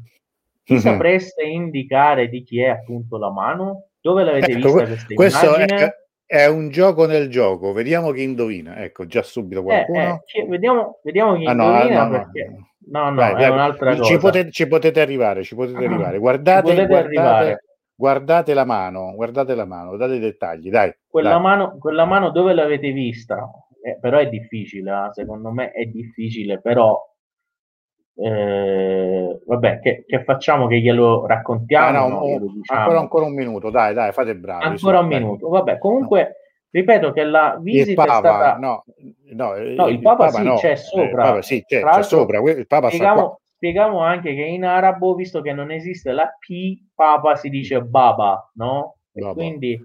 S2: chi mm-hmm. sapreste indicare di chi è appunto la mano? Dove l'avete ecco, vista questa questo immagine?
S1: È, è, un gioco nel gioco, vediamo chi indovina. Ecco, già subito qualcuno.
S2: Eh, eh, vediamo, vediamo chi ah, indovina no, no, perché... No, No, no, Vai, è un'altra
S1: cosa. Ci potete, ci potete arrivare, ci potete arrivare. Guardate, potete guardate, arrivare. guardate la mano, guardate la mano, date i dettagli, dai.
S2: Quella,
S1: dai.
S2: Mano, quella mano dove l'avete vista? Eh, però è difficile, eh? secondo me è difficile, però eh, vabbè, che, che, facciamo? Che glielo raccontiamo? Ah, no, no,
S1: glielo diciamo. ancora, ancora, un minuto, dai, dai, fate bravi.
S2: Ancora un dai. minuto, vabbè, comunque... No. Ripeto che la visita
S1: Papa,
S2: è stata...
S1: No, No,
S2: no il, Papa, il Papa sì, no. c'è sopra. Il
S1: Papa sì, c'è, c'è sopra. Il Papa
S2: spieghiamo, spieghiamo anche che in arabo, visto che non esiste la P, Papa si dice Baba, no? E Baba. quindi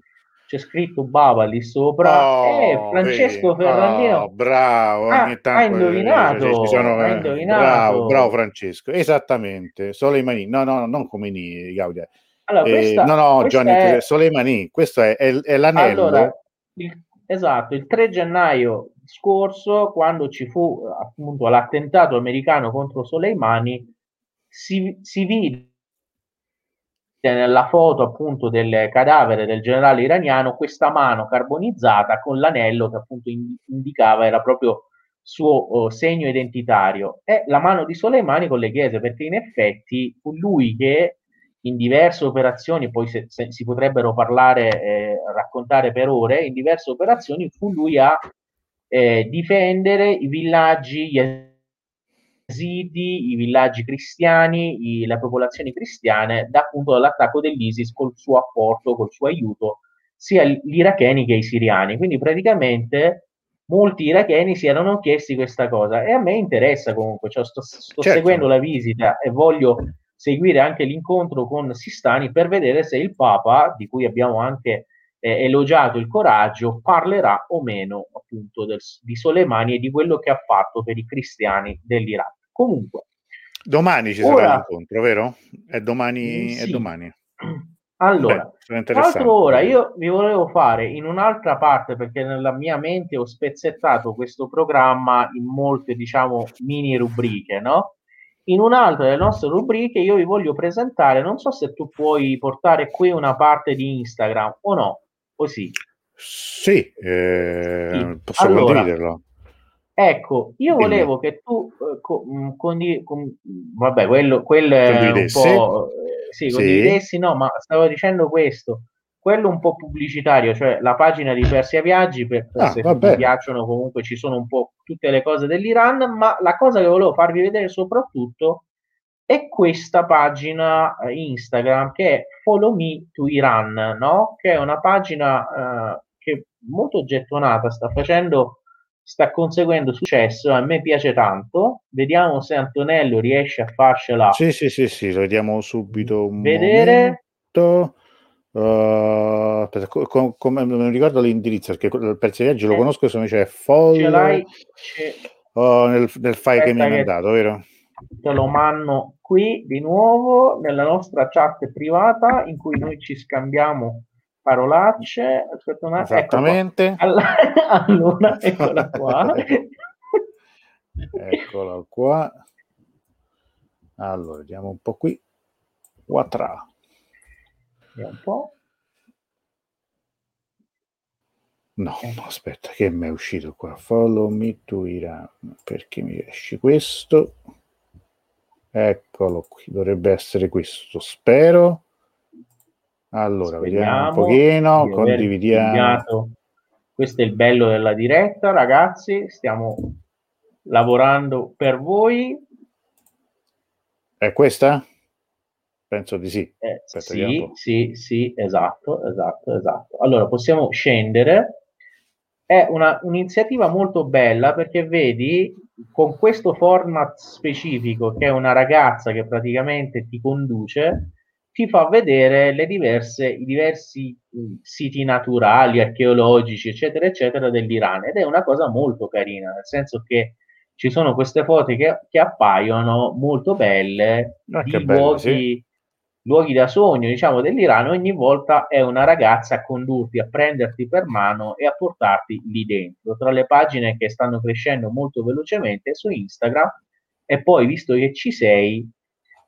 S2: c'è scritto Baba lì sopra oh, e Francesco vedi. Ferrandino
S1: oh, bravo ah,
S2: ha indovinato, sono, ha indovinato.
S1: Bravo, bravo Francesco esattamente Soleimani no no non come ni Gaudia allora, eh, no no Johnny è... Soleimani questo è, è, è l'anello allora,
S2: il, esatto il 3 gennaio scorso quando ci fu appunto l'attentato americano contro Soleimani si, si vide nella foto appunto del cadavere del generale iraniano questa mano carbonizzata con l'anello che appunto indicava era proprio suo oh, segno identitario. È la mano di Soleimani con le chiese perché in effetti fu lui che in diverse operazioni poi se, se, si potrebbero parlare eh, raccontare per ore in diverse operazioni fu lui a eh, difendere i villaggi gli yazidi, i villaggi cristiani, i, le popolazioni cristiane da appunto dall'attacco dell'ISIS col suo apporto, col suo aiuto, sia gli iracheni che i siriani. Quindi praticamente molti iracheni si erano chiesti questa cosa e a me interessa comunque, cioè sto, sto certo. seguendo la visita e voglio seguire anche l'incontro con Sistani per vedere se il Papa, di cui abbiamo anche eh, elogiato il coraggio, parlerà o meno appunto del, di Soleimani e di quello che ha fatto per i cristiani dell'Iraq. Comunque,
S1: domani ci ora, sarà l'incontro, vero? È domani. Sì. È domani.
S2: Allora, Beh, tra l'altro ora io vi volevo fare in un'altra parte perché nella mia mente ho spezzettato questo programma in molte, diciamo, mini rubriche, no? In un'altra delle nostre rubriche io vi voglio presentare, non so se tu puoi portare qui una parte di Instagram o no, o sì?
S1: Sì, eh, sì. posso allora, condividerlo.
S2: Ecco, io volevo che tu eh, con, con, con, vabbè, quello, quello è un po' eh, sì, condividessi, sì. no, ma stavo dicendo questo, quello un po' pubblicitario, cioè la pagina di Persia Viaggi, per, ah, se vi piacciono comunque ci sono un po' tutte le cose dell'Iran, ma la cosa che volevo farvi vedere soprattutto è questa pagina eh, Instagram che è Follow Me to Iran, no? Che è una pagina uh, che molto gettonata, sta facendo sta conseguendo successo, a me piace tanto. Vediamo se Antonello riesce a farcela.
S1: Sì, sì, sì, sì, lo vediamo subito.
S2: vedere.
S1: Momento. Uh, aspetta, com, com, non ricordo l'indirizzo perché il di viaggio lo eh, conosco, se c'è follow c'è... Oh, nel, nel, file che mi hai mandato, vero?
S2: Te lo mando qui di nuovo nella nostra chat privata in cui noi ci scambiamo parolacce. Aspetta una...
S1: Esattamente.
S2: Allora, allora, eccola qua.
S1: eccola qua. Allora, vediamo un po' qui. Quattra.
S2: Vediamo un po'.
S1: No, no, aspetta, che mi è uscito qua? Follow me to Iran. Perché mi esce questo? Eccolo qui, dovrebbe essere questo, spero. Allora, vediamo un pochino, condividiamo.
S2: Questo è il bello della diretta, ragazzi. Stiamo lavorando per voi.
S1: È questa? Penso di sì.
S2: Eh, sì, sì, sì, esatto, esatto, esatto. Allora, possiamo scendere. È una, un'iniziativa molto bella perché vedi, con questo format specifico, che è una ragazza che praticamente ti conduce, ti fa vedere le diverse, i diversi mh, siti naturali, archeologici, eccetera, eccetera, dell'Iran. Ed è una cosa molto carina, nel senso che ci sono queste foto che, che appaiono molto belle ah, di bello, luoghi, sì. luoghi, da sogno, diciamo, dell'Iran. Ogni volta è una ragazza a condurti, a prenderti per mano e a portarti lì dentro. Tra le pagine che stanno crescendo molto velocemente su Instagram. E poi, visto che ci sei,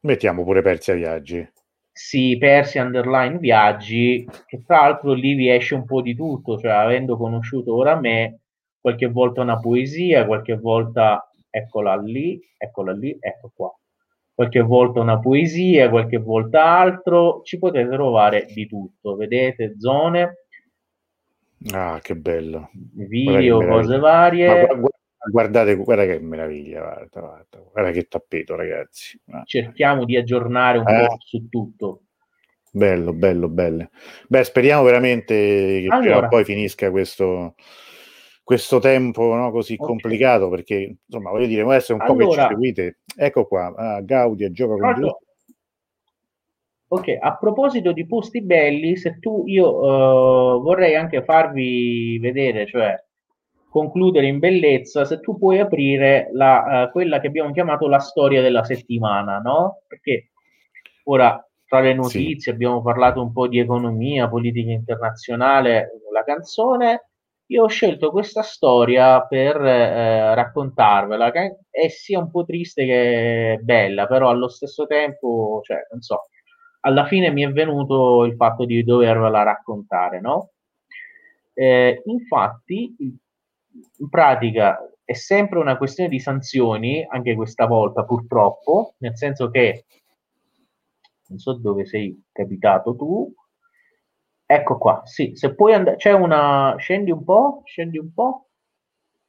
S1: mettiamo pure Persia Viaggi
S2: si persi underline viaggi, che tra l'altro lì vi esce un po' di tutto, cioè avendo conosciuto ora me, qualche volta una poesia, qualche volta eccola lì, eccola lì, ecco qua. Qualche volta una poesia, qualche volta altro, ci potete trovare di tutto, vedete, zone.
S1: Ah, che bello.
S2: Video, cose varie.
S1: Ma, guardate, guarda che meraviglia, guarda, guarda, guarda che tappeto, ragazzi.
S2: Cerchiamo di aggiornare un eh. po' su tutto.
S1: Bello, bello, bello. Beh, speriamo veramente che allora. prima o poi finisca questo, questo tempo no, così okay. complicato perché insomma voglio dire, adesso un allora, po' che ci seguite, ecco qua, ah, Gaudia gioca con
S2: Giusto. Ok, a proposito di posti belli, se tu io uh, vorrei anche farvi vedere, cioè concludere in bellezza, se tu puoi aprire la, uh, quella che abbiamo chiamato la storia della settimana, no? Perché ora tra le notizie sì. abbiamo parlato un po' di economia, politica internazionale, la canzone, io ho scelto questa storia per eh, raccontarvela, che è sia un po' triste che bella, però allo stesso tempo, cioè, non so, alla fine mi è venuto il fatto di dovervela raccontare, no? Eh, infatti, in pratica è sempre una questione di sanzioni, anche questa volta purtroppo, nel senso che non so dove sei capitato tu, Ecco qua, sì, se puoi andare, c'è una, scendi un po', scendi un po',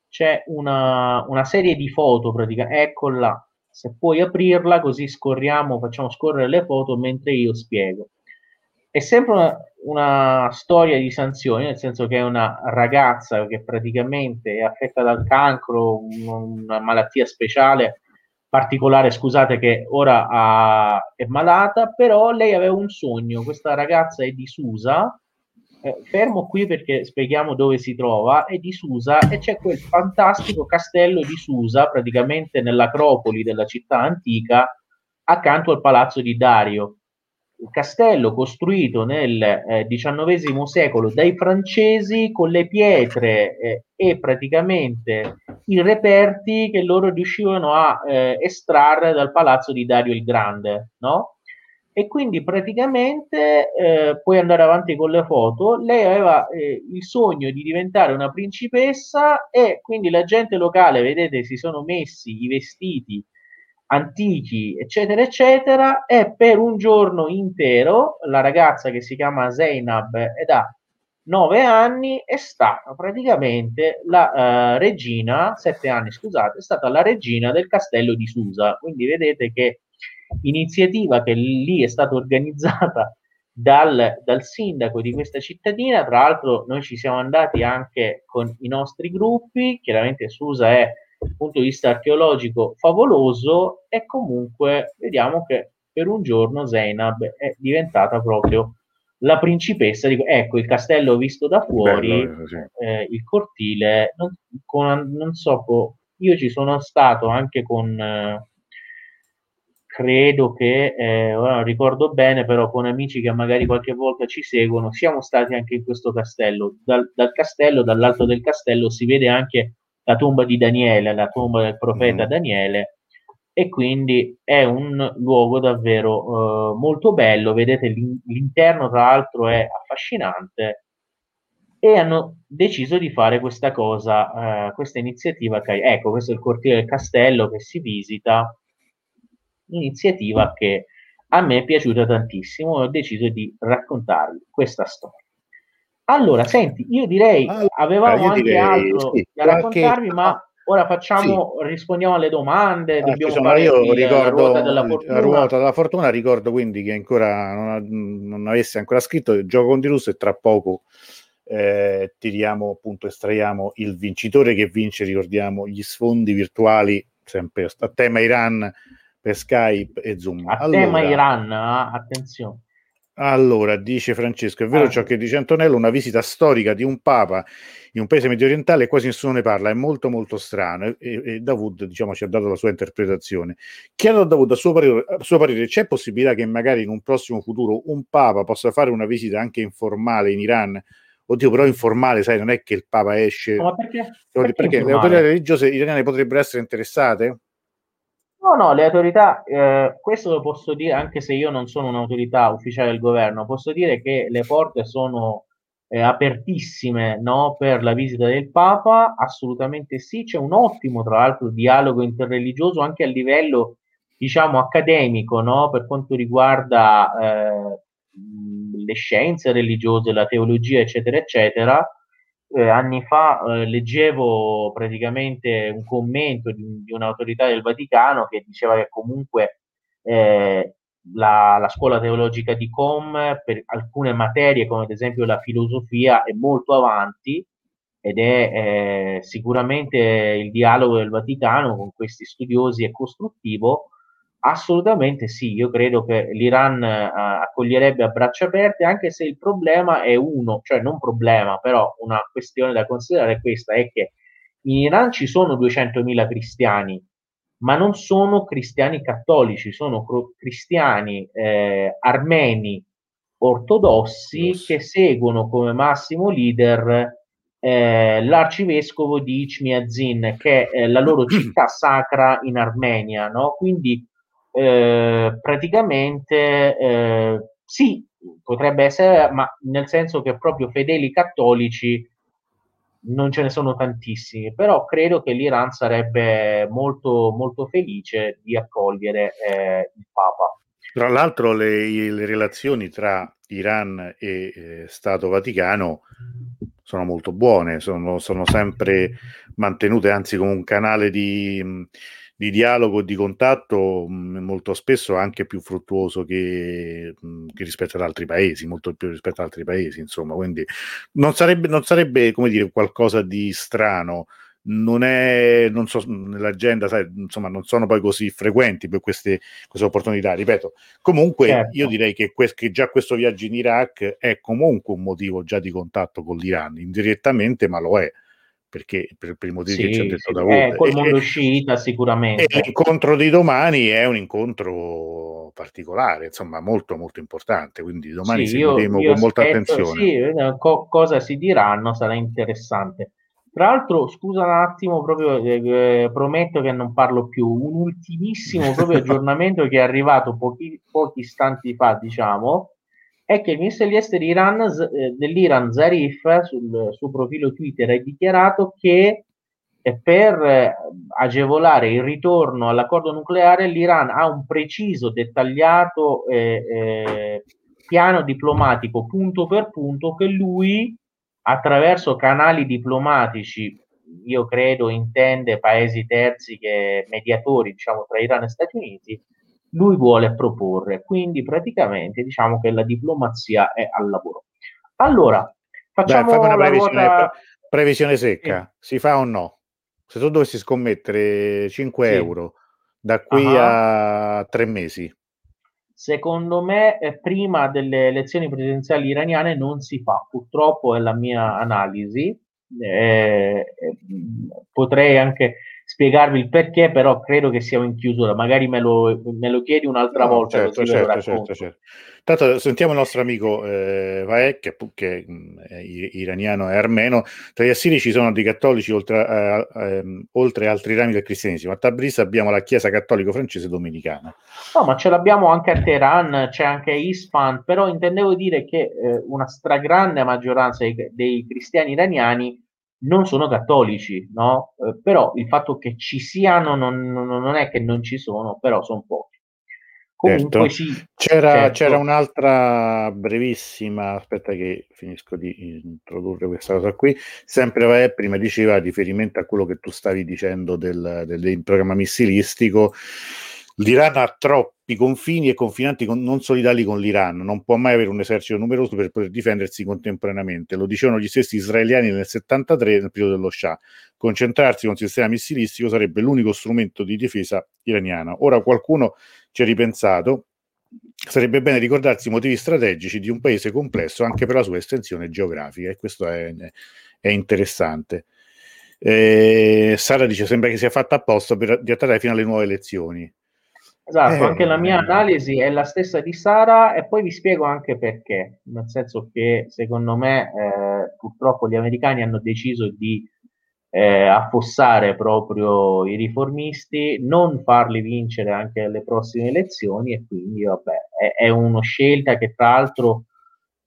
S2: c'è una, una serie di foto praticamente, eccola, se puoi aprirla così scorriamo, facciamo scorrere le foto mentre io spiego. È sempre una, una storia di sanzioni, nel senso che è una ragazza che praticamente è affetta dal cancro, una malattia speciale, particolare, scusate che ora ha, è malata, però lei aveva un sogno, questa ragazza è di Susa, eh, fermo qui perché spieghiamo dove si trova, è di Susa e c'è quel fantastico castello di Susa, praticamente nell'acropoli della città antica, accanto al palazzo di Dario castello costruito nel eh, XIX secolo dai francesi con le pietre eh, e praticamente i reperti che loro riuscivano a eh, estrarre dal palazzo di Dario il Grande, no? E quindi praticamente eh, puoi andare avanti con le foto. Lei aveva eh, il sogno di diventare una principessa e quindi la gente locale, vedete, si sono messi i vestiti antichi, eccetera, eccetera, e per un giorno intero la ragazza che si chiama Zainab ed ha nove anni è stata praticamente la uh, regina, sette anni scusate, è stata la regina del castello di Susa. Quindi vedete che iniziativa che lì è stata organizzata dal, dal sindaco di questa cittadina, tra l'altro noi ci siamo andati anche con i nostri gruppi, chiaramente Susa è dal punto di vista archeologico favoloso e comunque vediamo che per un giorno Zainab è diventata proprio la principessa di ecco il castello visto da fuori Bello, sì. eh, il cortile non, con, non so io ci sono stato anche con eh, credo che eh, ora non ricordo bene però con amici che magari qualche volta ci seguono siamo stati anche in questo castello dal, dal castello dall'alto del castello si vede anche la tomba di Daniele, la tomba del profeta mm. Daniele, e quindi è un luogo davvero uh, molto bello. Vedete, l'interno tra l'altro è affascinante e hanno deciso di fare questa cosa, uh, questa iniziativa. Che, ecco, questo è il cortile del castello che si visita, iniziativa che a me è piaciuta tantissimo e ho deciso di raccontarvi questa storia. Allora, senti, io direi, allora, avevamo io anche direi, altro sì, da raccontarvi, qualche... ma ora facciamo, sì. rispondiamo alle domande. Ah,
S1: dobbiamo insomma, io ricordo la ruota della fortuna. La ruota della fortuna, ricordo quindi che ancora non, non avesse ancora scritto il gioco con di Russo e tra poco eh, tiriamo appunto, estraiamo il vincitore che vince, ricordiamo, gli sfondi virtuali, sempre a tema Iran per Skype e Zoom.
S2: A allora, tema Iran, eh? attenzione.
S1: Allora, dice Francesco, è vero ah. ciò che dice Antonello, una visita storica di un papa in un paese medio orientale quasi nessuno ne parla, è molto molto strano e, e Davud diciamo, ci ha dato la sua interpretazione. Chiedo a Davud, a suo, parere, a suo parere, c'è possibilità che magari in un prossimo futuro un papa possa fare una visita anche informale in Iran? Oddio, però informale, sai, non è che il papa esce...
S2: ma perché?
S1: Perché, perché le autorità religiose iraniane potrebbero essere interessate?
S2: No, no, le autorità, eh, questo lo posso dire anche se io non sono un'autorità ufficiale del governo, posso dire che le porte sono eh, apertissime no, per la visita del Papa, assolutamente sì, c'è un ottimo tra l'altro dialogo interreligioso anche a livello diciamo accademico no, per quanto riguarda eh, le scienze religiose, la teologia eccetera eccetera eh, anni fa eh, leggevo praticamente un commento di, di, un'autorità del Vaticano che diceva che comunque eh, la, la, scuola teologica di Com per alcune materie come ad esempio la filosofia è molto avanti ed è eh, sicuramente il dialogo del Vaticano con questi studiosi è costruttivo. Assolutamente sì, io credo che l'Iran eh, accoglierebbe a braccia aperte, anche se il problema è uno, cioè non problema, però una questione da considerare è questa, è che in Iran ci sono 200.000 cristiani, ma non sono cristiani cattolici, sono cro- cristiani eh, armeni ortodossi yes. che seguono come massimo leader eh, l'arcivescovo di Ichmiazin, che è la loro città sacra in Armenia, no? Quindi eh, praticamente eh, sì, potrebbe essere, ma nel senso che proprio fedeli cattolici non ce ne sono tantissimi, però credo che l'Iran sarebbe molto, molto felice di accogliere eh, il Papa.
S1: Tra l'altro le, le relazioni tra Iran e eh, Stato Vaticano sono molto buone, sono, sono, sempre mantenute, anzi come un canale di, di dialogo, di contatto molto spesso anche più fruttuoso che, che, rispetto ad altri paesi, molto più rispetto ad altri paesi, insomma, quindi non sarebbe, non sarebbe come dire, qualcosa di strano non è, non so, nell'agenda, sai, insomma, non sono poi così frequenti per queste, queste opportunità. Ripeto, comunque certo. io direi che, que- che, già questo viaggio in Iraq è comunque un motivo già di contatto con l'Iran, indirettamente, ma lo è. Perché per, per i motivi sì, che ci ha detto sì, Davide.
S2: Eh, col mondo sciita sicuramente.
S1: E l'incontro di domani è un incontro particolare, insomma, molto molto importante. Quindi domani sì, seguiremo con molta attenzione.
S2: Sì, eh, co- cosa si diranno sarà interessante. Tra l'altro, scusa un attimo, proprio eh, eh, prometto che non parlo più. Un ultimissimo proprio aggiornamento che è arrivato pochi, pochi istanti fa, diciamo, è che il ministro degli esteri Iran, eh, dell'Iran Zarif sul suo profilo Twitter ha dichiarato che eh, per eh, agevolare il ritorno all'accordo nucleare l'Iran ha un preciso, dettagliato eh, piano diplomatico punto per punto che lui attraverso canali diplomatici, io credo intende paesi terzi che mediatori, diciamo, tra Iran e Stati Uniti, lui vuole proporre. Quindi praticamente diciamo che la diplomazia è al lavoro. Allora, facciamo Dai, una
S1: previsione, ruota... previsione secca, sì. si fa o no? Se tu dovessi scommettere 5 sì. euro da qui uh-huh. a tre mesi,
S2: Secondo me, eh, prima delle elezioni presidenziali iraniane non si fa, purtroppo è la mia analisi. Eh, eh, potrei anche spiegarvi il perché, però credo che sia in chiusura. Magari me lo, me lo chiedi un'altra no, volta.
S1: Certo, certo, certo, certo, Tanto sentiamo il nostro amico eh, Vaek, che, che è iraniano e armeno. Tra gli assiri ci sono dei cattolici oltre, a, ehm, oltre altri rami del cristianesimo. A Tabriz abbiamo la chiesa cattolico francese domenicana.
S2: No, ma ce l'abbiamo anche a Teheran, c'è anche Isfahan, però intendevo dire che eh, una stragrande maggioranza dei, dei cristiani iraniani non sono cattolici, no? Eh, però il fatto che ci siano non, non, è che non ci sono, però sono pochi.
S1: Comunque certo. sì, c'era, certo. c'era, un'altra brevissima, aspetta che finisco di introdurre questa cosa qui, sempre Vaè prima diceva riferimento a quello che tu stavi dicendo del, del, del programma missilistico, L'Iran ha troppi confini e confinanti con, non solidali con l'Iran, non può mai avere un esercito numeroso per poter difendersi contemporaneamente. Lo dicevano gli stessi israeliani nel 73, nel periodo dello Shah. Concentrarsi con un sistema missilistico sarebbe l'unico strumento di difesa iraniana. Ora qualcuno ci ha ripensato. Sarebbe bene ricordarsi i motivi strategici di un paese complesso anche per la sua estensione geografica, e questo è, è interessante. Eh, Sara dice: Sembra che sia fatta apposta per attrarre fino alle nuove elezioni.
S2: Esatto, eh, anche la mia analisi è la stessa di Sara e poi vi spiego anche perché, nel senso che secondo me eh, purtroppo gli americani hanno deciso di eh, affossare proprio i riformisti, non farli vincere anche alle prossime elezioni e quindi vabbè, è, è una scelta che tra l'altro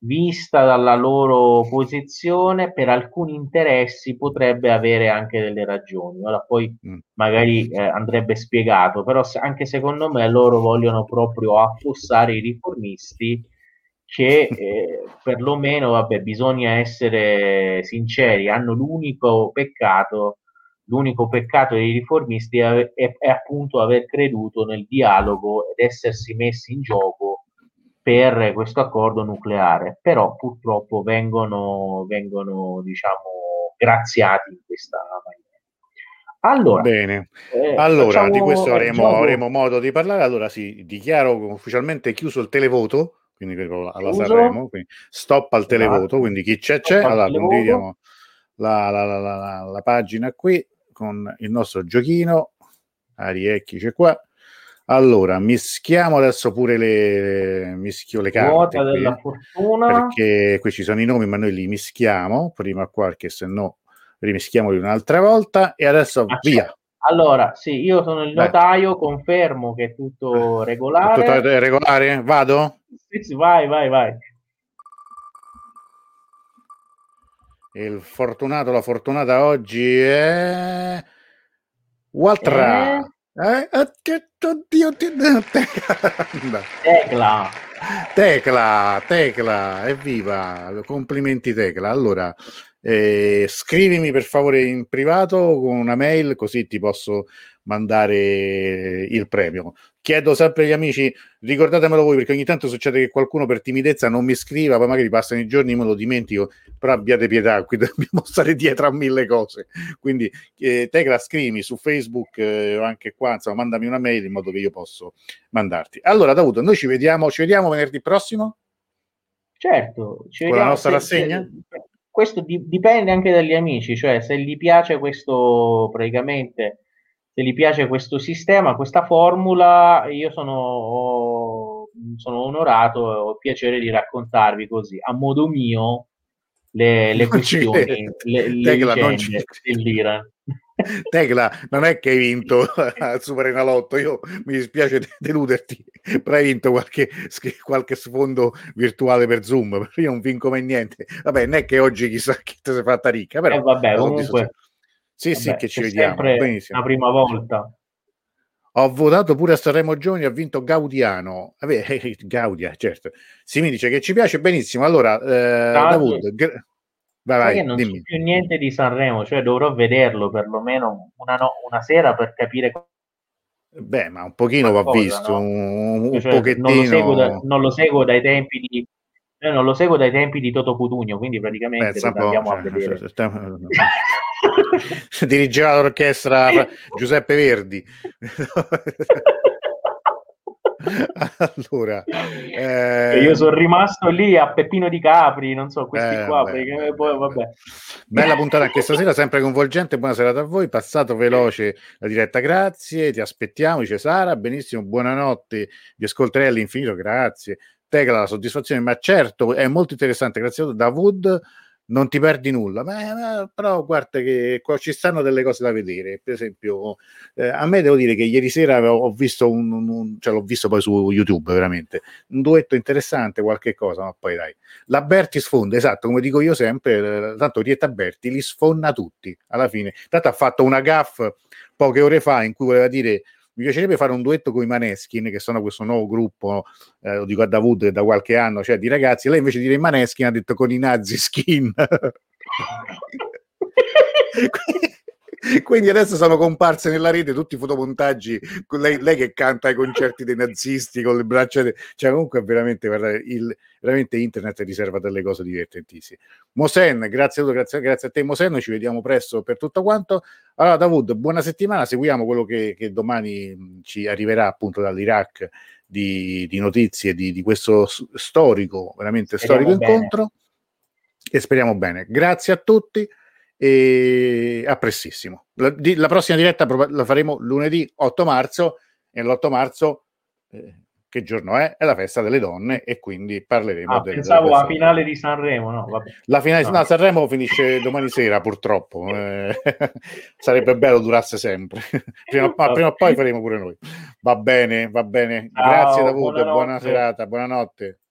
S2: vista dalla loro posizione, per alcuni interessi potrebbe avere anche delle ragioni. Ora poi mm. magari eh, andrebbe spiegato, però se, anche secondo me loro vogliono proprio affossare i riformisti che eh, perlomeno, vabbè, bisogna essere sinceri, hanno l'unico peccato, l'unico peccato dei riformisti è, è, è appunto aver creduto nel dialogo ed essersi messi in gioco per questo accordo nucleare, però purtroppo vengono, vengono diciamo, graziati in questa maniera. Allora,
S1: Bene, eh, allora di questo avremo, avremo, modo di parlare. Allora sì, dichiaro ufficialmente chiuso il televoto, quindi alla Sanremo, quindi stop al televoto, esatto. quindi chi c'è c'è. Allora condividiamo la, la, la, la, pagina qui con il nostro giochino. Ariecchi c'è qua. Allora, mischiamo adesso pure le, mischio le carte. Ruota della fortuna. Perché qui ci sono i nomi, ma noi li mischiamo prima qua, perché se no rimischiamoli un'altra volta e adesso ah, via.
S2: Allora, sì, io sono il notaio, Beh. confermo che è tutto regolare.
S1: Tutto regolare? Vado?
S2: Sì, sì, vai, vai, vai.
S1: Il fortunato, la fortunata oggi è Waltra. Eh? Eh? Oddio, oddio,
S2: Tecla.
S1: Tecla, Tecla, evviva, complimenti Tecla. Allora, eh, scrivimi per favore in privato con una mail così ti posso mandare il premio. Chiedo sempre agli amici, ricordatemelo voi perché ogni tanto succede che qualcuno per timidezza non mi scriva, poi magari passano i giorni e me lo dimentico, però abbiate pietà, qui dobbiamo stare dietro a mille cose. Quindi eh, Tecla scrivimi su Facebook eh, o anche qua, insomma, mandami una mail in modo che io posso mandarti. Allora, Davuto, noi ci vediamo, ci vediamo venerdì prossimo?
S2: Certo,
S1: ci con la nostra se, rassegna?
S2: Se, questo di, dipende anche dagli amici, cioè se gli piace questo praticamente, se gli piace questo sistema, questa formula, io sono, sono onorato e ho piacere di raccontarvi così, a modo mio, le, le questioni, le, le vicende dell'Iran.
S1: Tecla, non è che hai vinto al Super Enalotto, io mi dispiace deluderti, però hai vinto qualche, qualche sfondo virtuale per Zoom, io non vinco mai niente. Vabbè, non è che oggi chissà chi ti sei fatta ricca, però...
S2: Eh, vabbè, comunque...
S1: Sì, vabbè, sì, che ci vediamo. Benissimo.
S2: La prima volta.
S1: Ho votato pure a Sanremo Giovani, ha vinto Gaudiano. Vabbè, Gaudia, certo. Si mi dice che ci piace benissimo. Allora, eh, Davud, gra-
S2: Vai, vai, che non dimmi. so più niente di Sanremo, cioè dovrò vederlo perlomeno una, no, una sera per capire.
S1: Beh, ma un pochino va visto, no? un, un cioè, pochettino.
S2: Non lo, seguo da, non lo seguo dai tempi di, eh, non lo seguo dai tempi di Toto Cutugno, quindi praticamente Beh, andiamo cioè, a vedere. Cioè, stiamo...
S1: Dirigeva l'orchestra Giuseppe Verdi. allora,
S2: eh... io sono rimasto lì a Peppino di Capri, non so, questi eh, qua, beh, perché poi vabbè.
S1: Bella puntata anche stasera, sempre coinvolgente, buona serata a voi, passato veloce la diretta, grazie, ti aspettiamo, dice Sara, benissimo, buonanotte, vi ascolterei all'infinito, grazie. Tecla la soddisfazione, ma certo è molto interessante, grazie a Wood non ti perdi nulla. Ma, però guarda che qua ci stanno delle cose da vedere. Per esempio, eh, a me devo dire che ieri sera ho visto un, un, un, cioè l'ho visto poi su YouTube veramente un duetto interessante, qualche cosa, ma poi dai. La Berti sfonda, esatto, come dico io sempre, eh, tanto Rietta Berti li sfonda tutti alla fine. Tanto ha fatto una gaff poche ore fa in cui voleva dire mi piacerebbe fare un duetto con i Maneskin, che sono questo nuovo gruppo, eh, lo dico a Davud da qualche anno, cioè di ragazzi. Lei invece di dire i Maneskin ha detto con i Nazi Skin. Quindi adesso sono comparse nella rete tutti i fotomontaggi lei, lei, che canta ai concerti dei nazisti con le braccia, de... cioè comunque veramente, guardate, il, veramente internet riserva delle cose divertentissime. Mosen, grazie a, grazie, grazie a te Mosen, ci vediamo presto per tutto quanto. Allora Davud, buona settimana, seguiamo quello che, che domani ci arriverà appunto dall'Iraq di, di notizie di, di, questo storico, veramente speriamo storico bene. incontro e speriamo bene. Grazie a tutti e a prestissimo. La, di, la prossima diretta la faremo lunedì 8 marzo e l'8 marzo eh, che giorno è? È la festa delle donne e quindi parleremo
S2: ah, del, pensavo la finale di Sanremo, no, vabbè.
S1: La finale no. no Sanremo finisce domani sera purtroppo. Eh, sarebbe bello durasse sempre. prima, ma prima o poi faremo pure noi. Va bene, va bene. Ciao, Grazie Davuto, buona serata, buonanotte.